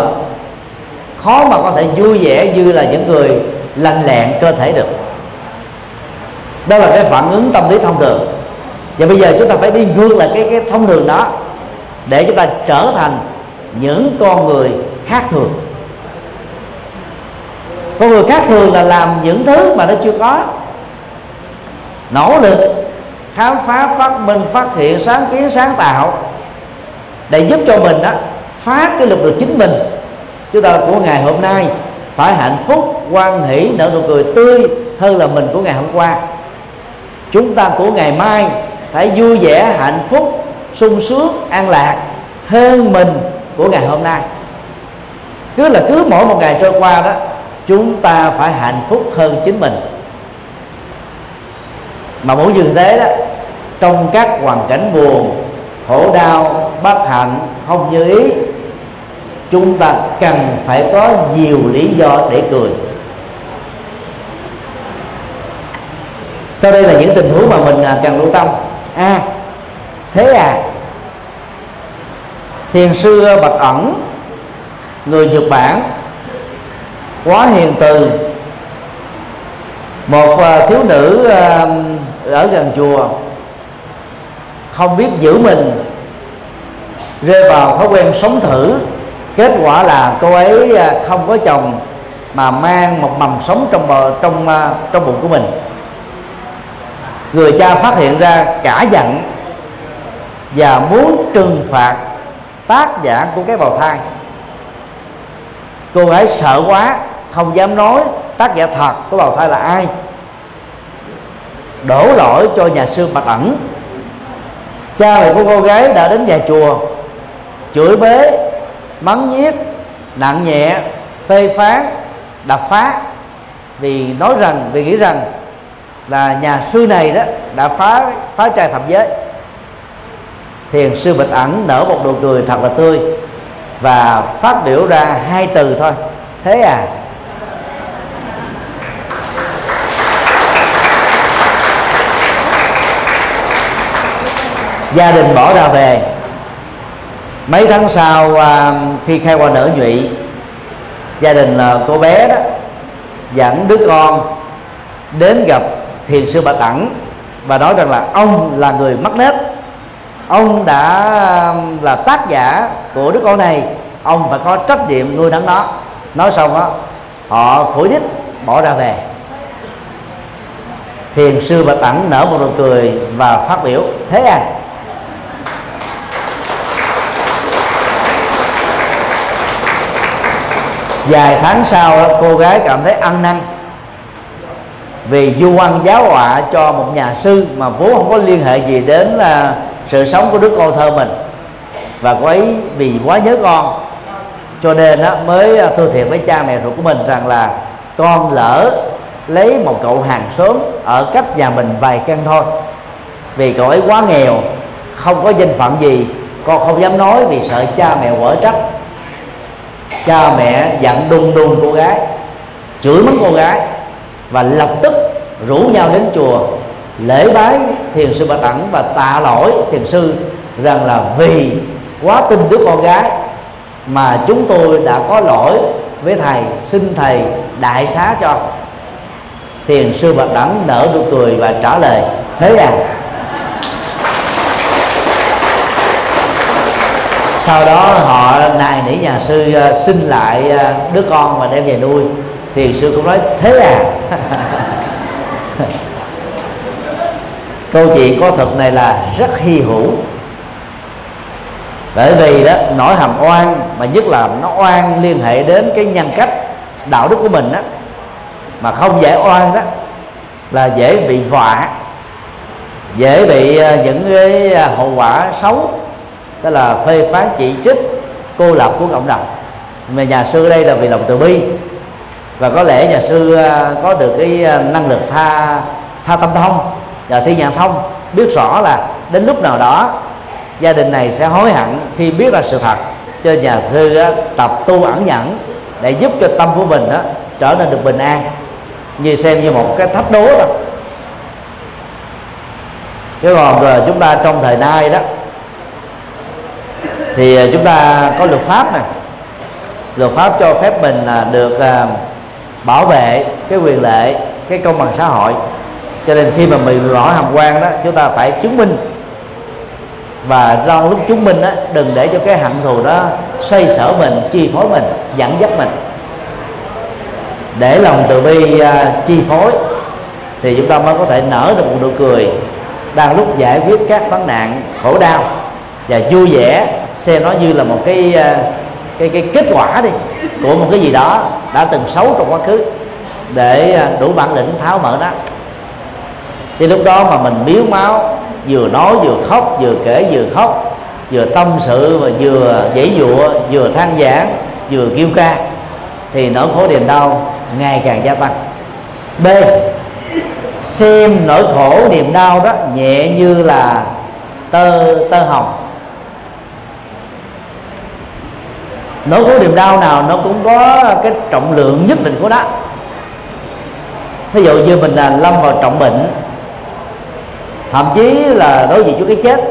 khó mà có thể vui vẻ như là những người lành lẹn cơ thể được. Đó là cái phản ứng tâm lý thông thường. Và bây giờ chúng ta phải đi ngược lại cái cái thông đường đó để chúng ta trở thành những con người khác thường. Con người khác thường là làm những thứ mà nó chưa có. Nỗ lực khám phá phát minh phát hiện sáng kiến sáng tạo để giúp cho mình đó phát cái lực được chính mình. Chúng ta của ngày hôm nay, phải hạnh phúc quan hỷ, nở nụ cười tươi hơn là mình của ngày hôm qua. Chúng ta của ngày mai phải vui vẻ, hạnh phúc, sung sướng, an lạc hơn mình của ngày hôm nay. Cứ là cứ mỗi một ngày trôi qua đó, chúng ta phải hạnh phúc hơn chính mình. Mà muốn như thế đó, trong các hoàn cảnh buồn, khổ đau, bất hạnh, không như ý chúng ta cần phải có nhiều lý do để cười. Sau đây là những tình huống mà mình à, cần lưu tâm. A. À, thế à thiền sư bạch ẩn người nhật bản quá hiền từ. Một à, thiếu nữ à, ở gần chùa không biết giữ mình rơi vào thói quen sống thử kết quả là cô ấy à, không có chồng mà mang một mầm sống trong bờ, trong à, trong bụng của mình. Người cha phát hiện ra cả giận và muốn trừng phạt tác giả của cái bào thai. Cô gái sợ quá, không dám nói tác giả thật của bào thai là ai. Đổ lỗi cho nhà sư bạch ẩn. Cha mẹ của cô gái đã đến nhà chùa, chửi bế mắng nhiếc, nặng nhẹ, phê phán, đập phá. Vì nói rằng, vì nghĩ rằng là nhà sư này đó đã phá phá trai phạm giới. Thiền sư bạch ẩn nở một nụ cười thật là tươi và phát biểu ra hai từ thôi. Thế à? Gia đình bỏ ra về mấy tháng sau à, khi khai qua nở nhụy. Gia đình à, cô bé đó dẫn đứa con đến gặp thiền sư bạch ẩn và nói rằng là ông là người mắc nết. Ông đã à, là tác giả của đứa con này. Ông phải có trách nhiệm nuôi nấng nó. Nói xong đó họ phủi đích bỏ ra về. Thiền sư bạch ẩn nở một nụ cười và phát biểu thế à vài tháng sau cô gái cảm thấy ăn năn. Vì du quan giáo họa cho một nhà sư mà vốn không có liên hệ gì đến là sự sống của đứa con thơ mình. Và cô ấy vì quá nhớ con cho nên đó, mới à, thưa thiệt với cha mẹ ruột của mình rằng là con lỡ lấy một cậu hàng xóm ở cách nhà mình vài căn thôi. Vì cậu ấy quá nghèo không có danh phận gì con không dám nói vì sợ cha mẹ quở trách cha mẹ giận đùng đùng cô gái, chửi mắng cô gái và lập tức rủ nhau đến chùa lễ bái thiền sư bạch ẩn và tạ lỗi thiền sư rằng là vì quá tin đứa con gái mà chúng tôi đã có lỗi với thầy, xin thầy đại xá cho. Thiền sư bạch đẳng nở nụ cười và trả lời, thế à sau đó họ nài nỉ nhà sư uh, xin lại uh, đứa con và đem về nuôi. Thì sư cũng nói thế à? Câu chuyện có thật này là rất hy hữu. Bởi vì đó nỗi hàm oan mà nhất là nó oan liên hệ đến cái nhân cách đạo đức của mình đó mà không giải oan đó là dễ bị vạ dễ bị ờ, những cái hậu quả xấu tức là phê phán chỉ trích cô lập của cộng đồng. Mà nhà sư đây là vì lòng từ bi. Và có lẽ nhà sư à, có được cái à, năng lực tha tha tâm thông và thi nhãn thông biết rõ là đến lúc nào đó gia đình này sẽ hối hận khi biết ra sự thật cho nhà sư à, tập tu ẩn nhẫn để giúp cho tâm của mình đó, trở nên được bình an. Như xem như một cái thách đố đó. Chứ còn rồi chúng ta trong thời nay đó thì à, chúng ta có luật pháp này luật pháp cho phép mình à, được à, bảo vệ cái quyền lệ cái công bằng xã hội. Cho nên khi mà mình rõ hàm quan đó chúng ta phải chứng minh. Và trong lúc chứng minh đó đừng để cho cái hận thù đó xoay sở mình chi phối mình dẫn dắt mình. Để lòng từ bi uh, chi phối thì chúng ta mới có thể nở được một nụ cười đang lúc giải quyết các vấn nạn khổ đau và vui vẻ xem nó như là một cái à, cái cái kết quả đi của một cái gì đó đã từng xấu trong quá khứ để à, đủ bản lĩnh tháo mở nó. Thì lúc đó mà mình miếu máu, vừa nói vừa khóc, vừa kể vừa khóc, vừa tâm sự và vừa dãy dụa, vừa than giảng, vừa kêu ca, thì nỗi khổ niềm đau ngày càng gia tăng. B, xem nỗi khổ niềm đau đó nhẹ như là tơ tơ hồng. Nỗi khổ niềm đau nào, nó cũng có cái trọng lượng nhất định của nó. Thí dụ như mình là lâm vào trọng bệnh, thậm chí là đối diện với cái chết,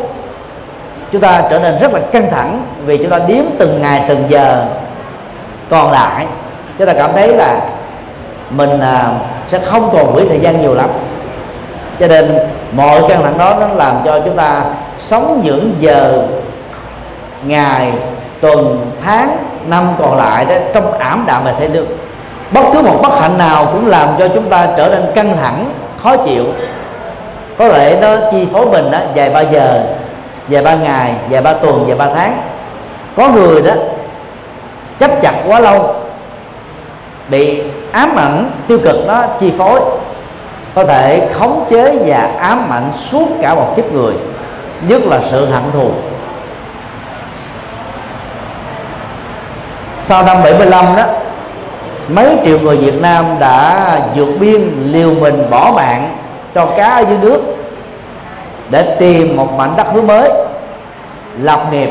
chúng ta trở nên rất là căng thẳng vì chúng ta đếm từng ngày, từng giờ còn lại. Chúng ta cảm thấy là mình à, sẽ không còn quỹ thời gian nhiều lắm. Cho nên mọi căng thẳng đó nó làm cho chúng ta sống những giờ, ngày tuần, tháng, năm còn lại đó, trong ảm đạm về thế lương bất cứ một bất hạnh nào cũng làm cho chúng ta trở nên căng thẳng, khó chịu. Có thể nó chi phối mình đó vài ba giờ, vài ba ngày, vài ba tuần, vài ba tháng. Có người đó, chấp chặt quá lâu, bị ám ảnh, tiêu cực nó chi phối. Có thể khống chế và ám ảnh suốt cả một kiếp người, nhất là sự hận thù. Sau năm 75 đó, mấy triệu người Việt Nam đã vượt biên, liều mình bỏ mạng cho cá ở dưới nước để tìm một mảnh đất nước mới, lập nghiệp.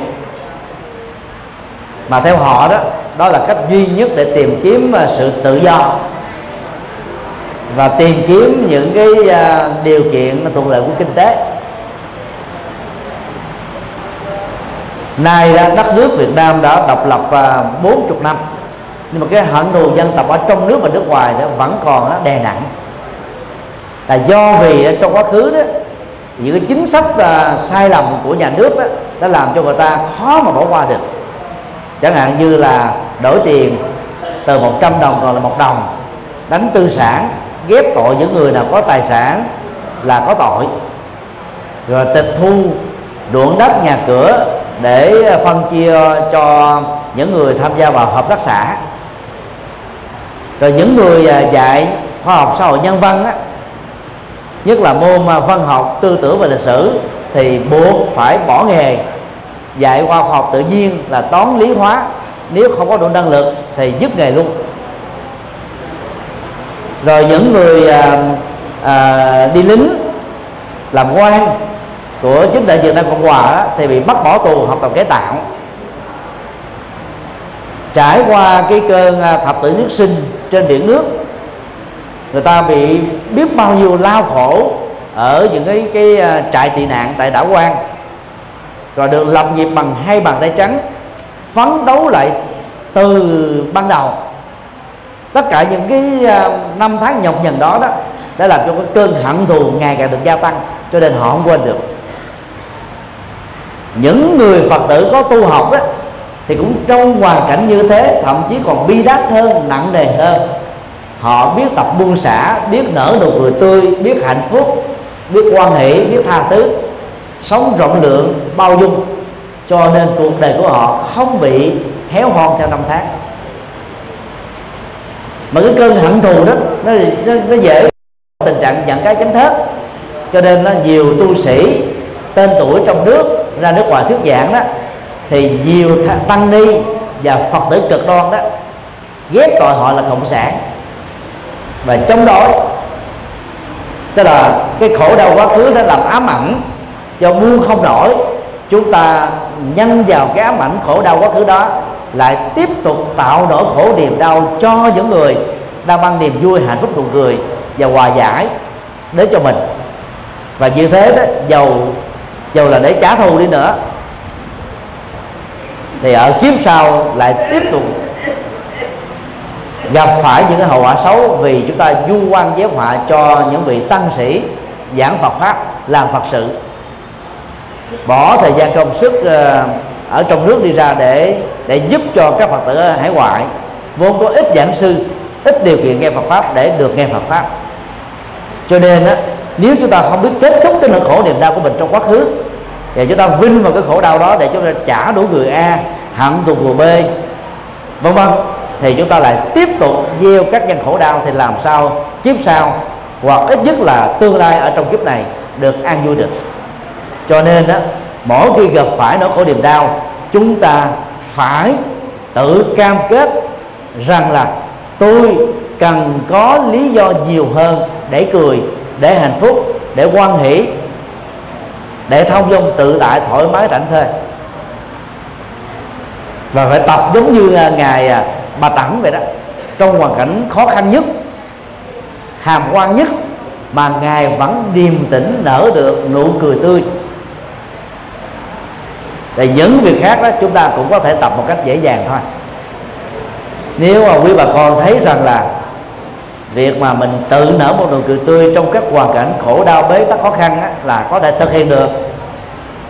Mà theo họ đó đó là cách duy nhất để tìm kiếm à, sự tự do và tìm kiếm những cái à, điều kiện thuận lợi của kinh tế. Nay đất nước Việt Nam đã độc lập à, 40 năm. Nhưng mà cái hận thù dân tộc ở trong nước và nước ngoài đó vẫn còn đó, đè nặng. Là do vì trong quá khứ đó những cái chính sách uh, sai lầm của nhà nước đó đã làm cho người ta khó mà bỏ qua được. Chẳng hạn như là đổi tiền từ 100 đồng còn là một đồng đánh tư sản ghép tội những người nào có tài sản là có tội. Rồi tịch thu ruộng đất nhà cửa để ờ, phân chia cho những người tham gia vào hợp tác xã. Rồi những người ờ, dạy khoa học xã hội nhân văn á, nhất là môn ờ, văn học tư tưởng và lịch sử thì buộc phải bỏ nghề dạy khoa học tự nhiên là toán lý hóa. Nếu không có đủ năng lực thì dứt nghề luôn. Rồi những người à, à, đi lính làm quan của chính đại Việt Nam Cộng Hòa thì bị bắt bỏ tù học tập cải tạo. Trải qua cái cơn à, thập tử nhất sinh trên biển nước, người ta bị biết bao nhiêu lao khổ ở những cái cái à, trại tị nạn tại đảo quan rồi được lập nghiệp bằng hai bàn tay trắng, phấn đấu lại từ ban đầu. Tất cả những cái à, năm tháng nhọc nhằn đó đó, đã làm cho cái cơn hận thù ngày càng được gia tăng, cho nên họ không quên được những người phật tử có tu học đó thì cũng trong hoàn cảnh như thế thậm chí còn bi đát hơn nặng nề hơn. Họ biết tập buông xả biết nở nụ cười tươi biết hạnh phúc biết quan hệ biết tha thứ. Sống rộng lượng bao dung. Cho nên cuộc đời của họ không bị héo hon theo năm tháng. Mà cái cơn hận thù đó nó, nó, nó dễ tình trạng giận cái chấm thớt cho nên nó nhiều tu sĩ tên tuổi trong nước ra nước ngoài thuyết giảng đó, thì nhiều tăng ni và phật tử cực đoan đó, ghét gọi họ là cộng sản. Và chống đối. Tức là cái khổ đau quá khứ đã làm ám ảnh do buông không nổi. Chúng ta nhân vào cái ám ảnh khổ đau quá khứ đó, lại tiếp tục tạo nỗi khổ niềm đau cho những người đang mang niềm vui, hạnh phúc nụ cười và hòa giải đến cho mình. Và như thế đó, dầu dù là để trả thù đi nữa. Thì ở kiếp sau lại tiếp tục gặp phải những cái hậu quả xấu vì chúng ta du quan giáo họa cho những vị tăng sĩ giảng Phật pháp, làm Phật sự. Bỏ thời gian công sức ờ, ở trong nước đi ra để để giúp cho các Phật tử ở hải ngoại, vốn có ít giảng sư, ít điều kiện nghe Phật pháp để được nghe Phật pháp. Cho nên á nếu chúng ta không biết kết thúc cái nỗi khổ niềm đau của mình trong quá khứ và chúng ta vinh vào cái khổ đau đó để chúng ta trả đủ người a hận thù người b, vân vân. Thì chúng ta lại tiếp tục gieo các nhân khổ đau thì làm sao? Kiếp sau, hoặc ít nhất là tương lai ở trong kiếp này được an vui được. Cho nên đó mỗi khi gặp phải nỗi khổ niềm đau, chúng ta phải tự cam kết rằng là tôi cần có lý do nhiều hơn để cười để hạnh phúc, để quan hỷ, để thông dong tự tại thoải mái rảnh thơi và phải tập giống như à, ngài à, bà tẳng vậy đó. Trong hoàn cảnh khó khăn nhất, hàm quan nhất mà ngài vẫn điềm tĩnh nở được nụ cười tươi. Thì những việc khác đó chúng ta cũng có thể tập một cách dễ dàng thôi. Nếu mà quý bà con thấy rằng là việc mà mình tự nở một nụ cười tươi trong các hoàn cảnh khổ đau bế tắc khó khăn á, là có thể thực hiện được.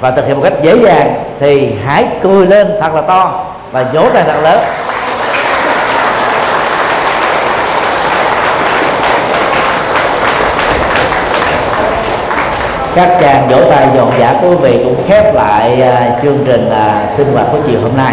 Và thực hiện một cách dễ dàng thì hãy cười lên thật là to và vỗ tay thật lớn. Các chàng vỗ tay dọn dã của quý vị cũng khép lại à, chương trình à, sinh hoạt của chiều hôm nay.